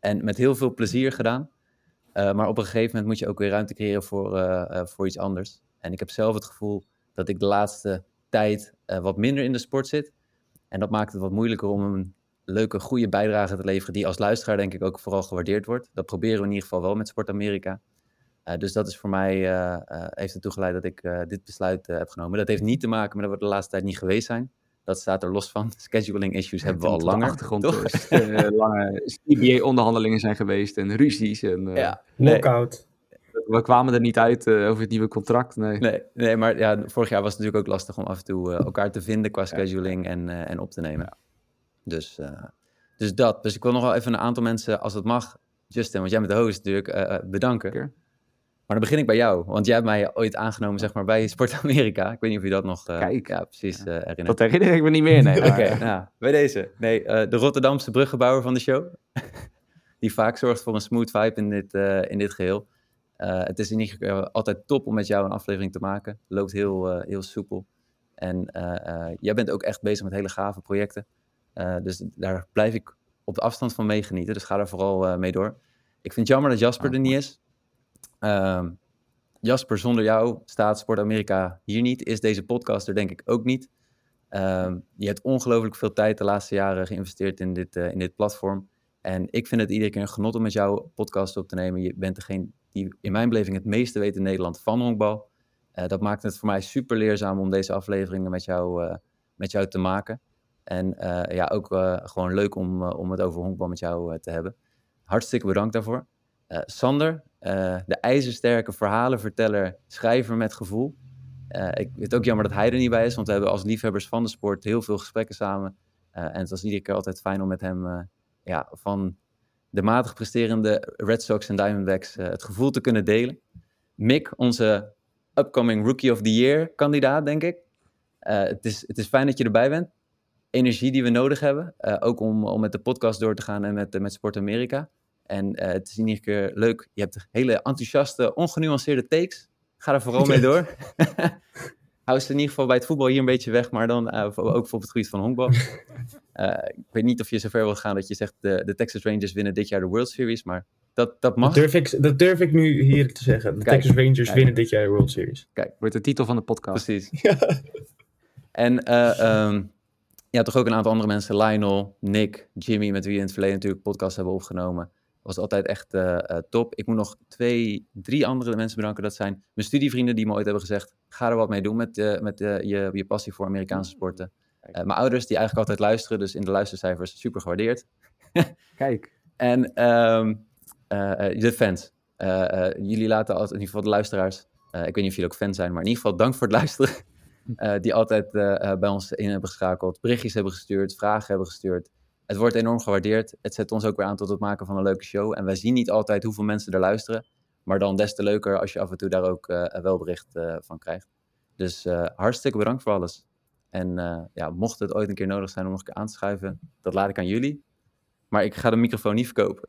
En met heel veel plezier gedaan. Eh, maar op een gegeven moment moet je ook weer ruimte creëren voor, eh, eh, voor iets anders. En ik heb zelf het gevoel dat ik de laatste tijd eh, wat minder in de sport zit. En dat maakt het wat moeilijker om een leuke, goede bijdrage te leveren, die als luisteraar denk ik ook vooral gewaardeerd wordt. Dat proberen we in ieder geval wel met Sport Amerika. Eh, dus dat is voor mij, eh, eh, heeft ertoe geleid dat ik eh, dit besluit heb genomen. Dat heeft niet te maken met dat we de laatste tijd niet geweest zijn. Dat staat er los van. *laughs* Scheduling issues hebben we al langer. achtergrond toch? lange CBA-onderhandelingen zijn geweest en ruzies. En, eh, Ja, nee, Lockout. We kwamen er niet uit eh, over het nieuwe contract. Nee. nee, nee, maar ja, vorig jaar was het natuurlijk ook lastig om af en toe eh, elkaar te vinden qua scheduling en, eh, en op te nemen. Dus, eh, dus dat. Dus ik wil nog wel even een aantal mensen, als het mag, Justin, want jij bent de host natuurlijk, bedanken. Maar dan begin ik bij jou, want jij hebt mij ooit aangenomen zeg maar, bij Sport Amerika. Ik weet niet of je dat nog eh, Kijk. ja, precies eh, herinnert. Dat herinner ik me niet meer. Nee, *laughs* Oké, eh, nou, bij deze. Nee, eh, de Rotterdamse bruggenbouwer van de show. *laughs* die vaak zorgt voor een smooth vibe in dit, in dit geheel. Eh, het is in ieder geval altijd top om met jou een aflevering te maken. Loopt heel, heel soepel. En jij bent ook echt bezig met hele gave projecten. Dus daar blijf ik op de afstand van meegenieten. Dus ga daar vooral mee door. Ik vind het jammer dat Jasper Ah, er niet is. Ehm, Jasper, zonder jou staat Sport Amerika hier niet. Is deze podcast er denk ik ook niet. Ehm, je hebt ongelooflijk veel tijd de laatste jaren geïnvesteerd in dit, eh, in dit platform. En ik vind het iedere keer een genot om met jou podcast op te nemen. Je bent degene die in mijn beleving het meeste weet in Nederland van honkbal. Eh, dat maakt het voor mij super leerzaam om deze afleveringen met jou, eh, met jou te maken. En ja, ook gewoon leuk om, om het over honkbal met jou te hebben. Hartstikke bedankt daarvoor. Sander, uh, de ijzersterke verhalenverteller, schrijver met gevoel. Uh, ik vind het ook jammer dat hij er niet bij is, want we hebben als liefhebbers van de sport heel veel gesprekken samen. en het was iedere keer altijd fijn om met hem ja, van de matig presterende Red Sox en Diamondbacks het gevoel te kunnen delen. Mick, onze upcoming Rookie of the Year kandidaat, denk ik. het, is, het is fijn dat je erbij bent energie die we nodig hebben. Ook om, om met de podcast door te gaan en met, met Sport Amerika. En uh, het is in ieder geval leuk. Je hebt hele enthousiaste, ongenuanceerde takes. Ga er vooral mee *laughs* door. *laughs* Hou ze in ieder geval bij het voetbal hier een beetje weg, maar dan uh, ook voor het gebied van honkbal. *laughs* ik weet niet of je zover wil gaan dat je zegt de, de Texas Rangers winnen dit jaar de World Series, maar dat, dat mag. Dat durf, ik, dat durf ik nu hier te zeggen. De kijk, Texas Rangers kijk. winnen dit jaar de World Series. Kijk, wordt de titel van de podcast. Precies. Ja. En um, ja, toch ook een aantal andere mensen. Lionel, Nick, Jimmy, met wie we in het verleden natuurlijk podcasts hebben opgenomen. Was altijd echt uh, uh, top. Ik moet nog twee, drie andere mensen bedanken. Dat zijn mijn studievrienden die me ooit hebben gezegd... ga er wat mee doen met, uh, met je, je passie voor Amerikaanse sporten. mijn ouders die eigenlijk altijd luisteren, dus in de luistercijfers super gewaardeerd. *laughs* Kijk. En um, de fans. jullie laten altijd, in ieder geval de luisteraars... ik weet niet of jullie ook fan zijn, maar in ieder geval dank voor het luisteren. *laughs* Die altijd bij ons in hebben geschakeld, berichtjes hebben gestuurd, vragen hebben gestuurd. Het wordt enorm gewaardeerd. Het zet ons ook weer aan tot het maken van een leuke show. En wij zien niet altijd hoeveel mensen er luisteren. Maar dan des te leuker als je af en toe daar ook uh, wel bericht van krijgt. Dus hartstikke bedankt voor alles. En ja, mocht het ooit een keer nodig zijn om nog een keer aan te schuiven, dat laat ik aan jullie. Maar ik ga de microfoon niet verkopen.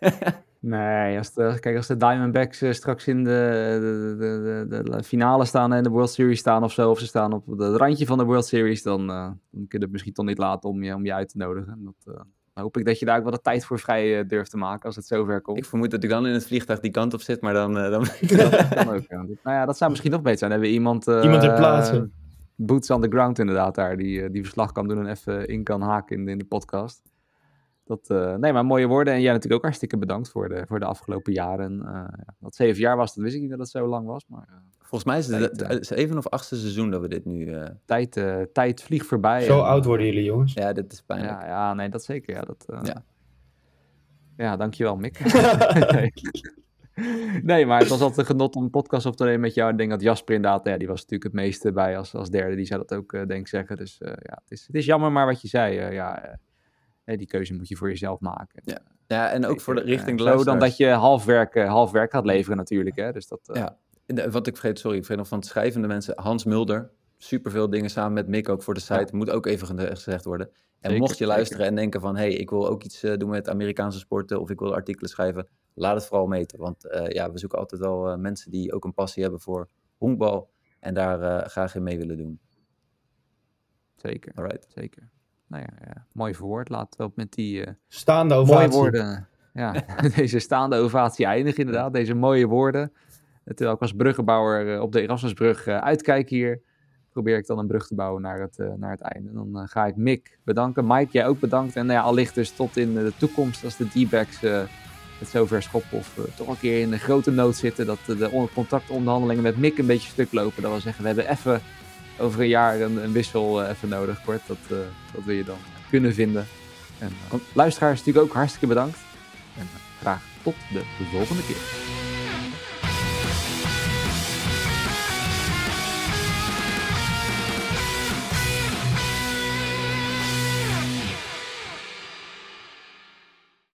*laughs* Nee, als de, kijk, als de Diamondbacks uh, straks in de, de, de, de, finale staan en de World Series staan of zo, of ze staan op het randje van de World Series, dan, uh, dan kun je het misschien toch niet laten om je, om je uit te nodigen. Dat, uh, dan hoop ik dat je daar ook wel de tijd voor vrij durft te maken als het zover komt. Ik vermoed dat ik dan in het vliegtuig die kant op zit, maar dan... dan... *laughs* dat kan ook, ja. Nou ja, dat zou misschien nog beter zijn. Dan hebben we iemand... iemand in plaatsen. Boots on the ground inderdaad daar, die, die verslag kan doen en even in kan haken in, in de podcast. Dat, uh, nee, maar mooie woorden. En jij natuurlijk ook hartstikke bedankt voor de, voor de afgelopen jaren. Uh, dat zeven jaar was, dat wist ik niet dat het zo lang was. Maar, uh, Volgens mij is het tijd, zeven of achtste seizoen dat we dit nu... Tijd, tijd vliegt voorbij. Zo oud worden jullie, jongens. Ja, dit is pijnlijk. Ja, ja nee, dat zeker. Ja, dat, ja. ja, dankjewel Mick. nee. *laughs* *laughs* nee, maar het was altijd een genot om een podcast op te nemen met jou. Ik denk dat Jasper inderdaad, ja, die was natuurlijk het meeste bij als, als derde. Die zou dat ook, denk ik, zeggen. Dus ja, het is, het is jammer maar wat je zei. ja die keuze moet je voor jezelf maken. Ja, ja en ook voor de richting de Zo dan dat je half werk, half werk gaat leveren natuurlijk. Hè? Dus dat, ja, wat ik vergeet, sorry, ik vergeet nog van het schrijvende mensen. Hans Mulder, superveel dingen samen met Mick ook voor de site. Moet ook even gezegd worden. En zeker, mocht je luisteren zeker. en denken van... hé, hey, ik wil ook iets uh, doen met Amerikaanse sporten... of ik wil artikelen schrijven, laat het vooral meten. Want uh, ja, we zoeken altijd al uh, mensen die ook een passie hebben voor honkbal... en daar graag in mee willen doen. Zeker, Alright. zeker nou ja, mooi verwoord. Laten we met die uh, staande ovatie. mooie woorden. Ja, *laughs* *laughs* deze staande ovatie eindigen inderdaad. Deze mooie woorden. Terwijl ik als bruggenbouwer uh, op de Erasmusbrug uitkijk hier, probeer ik dan een brug te bouwen naar het, naar het einde. Dan ga ik Mick bedanken. Mike, jij ook bedankt. En nou ja, allicht dus tot in de toekomst als de D-backs het zover schoppen of toch een keer in een grote nood zitten. Dat de contactonderhandelingen met Mick een beetje stuk lopen. Dat wil zeggen, we hebben even over een jaar een, een wissel uh, even nodig wordt. Dat, uh, dat wil je dan kunnen vinden. En uh, luisteraars natuurlijk ook hartstikke bedankt. En graag tot de volgende keer.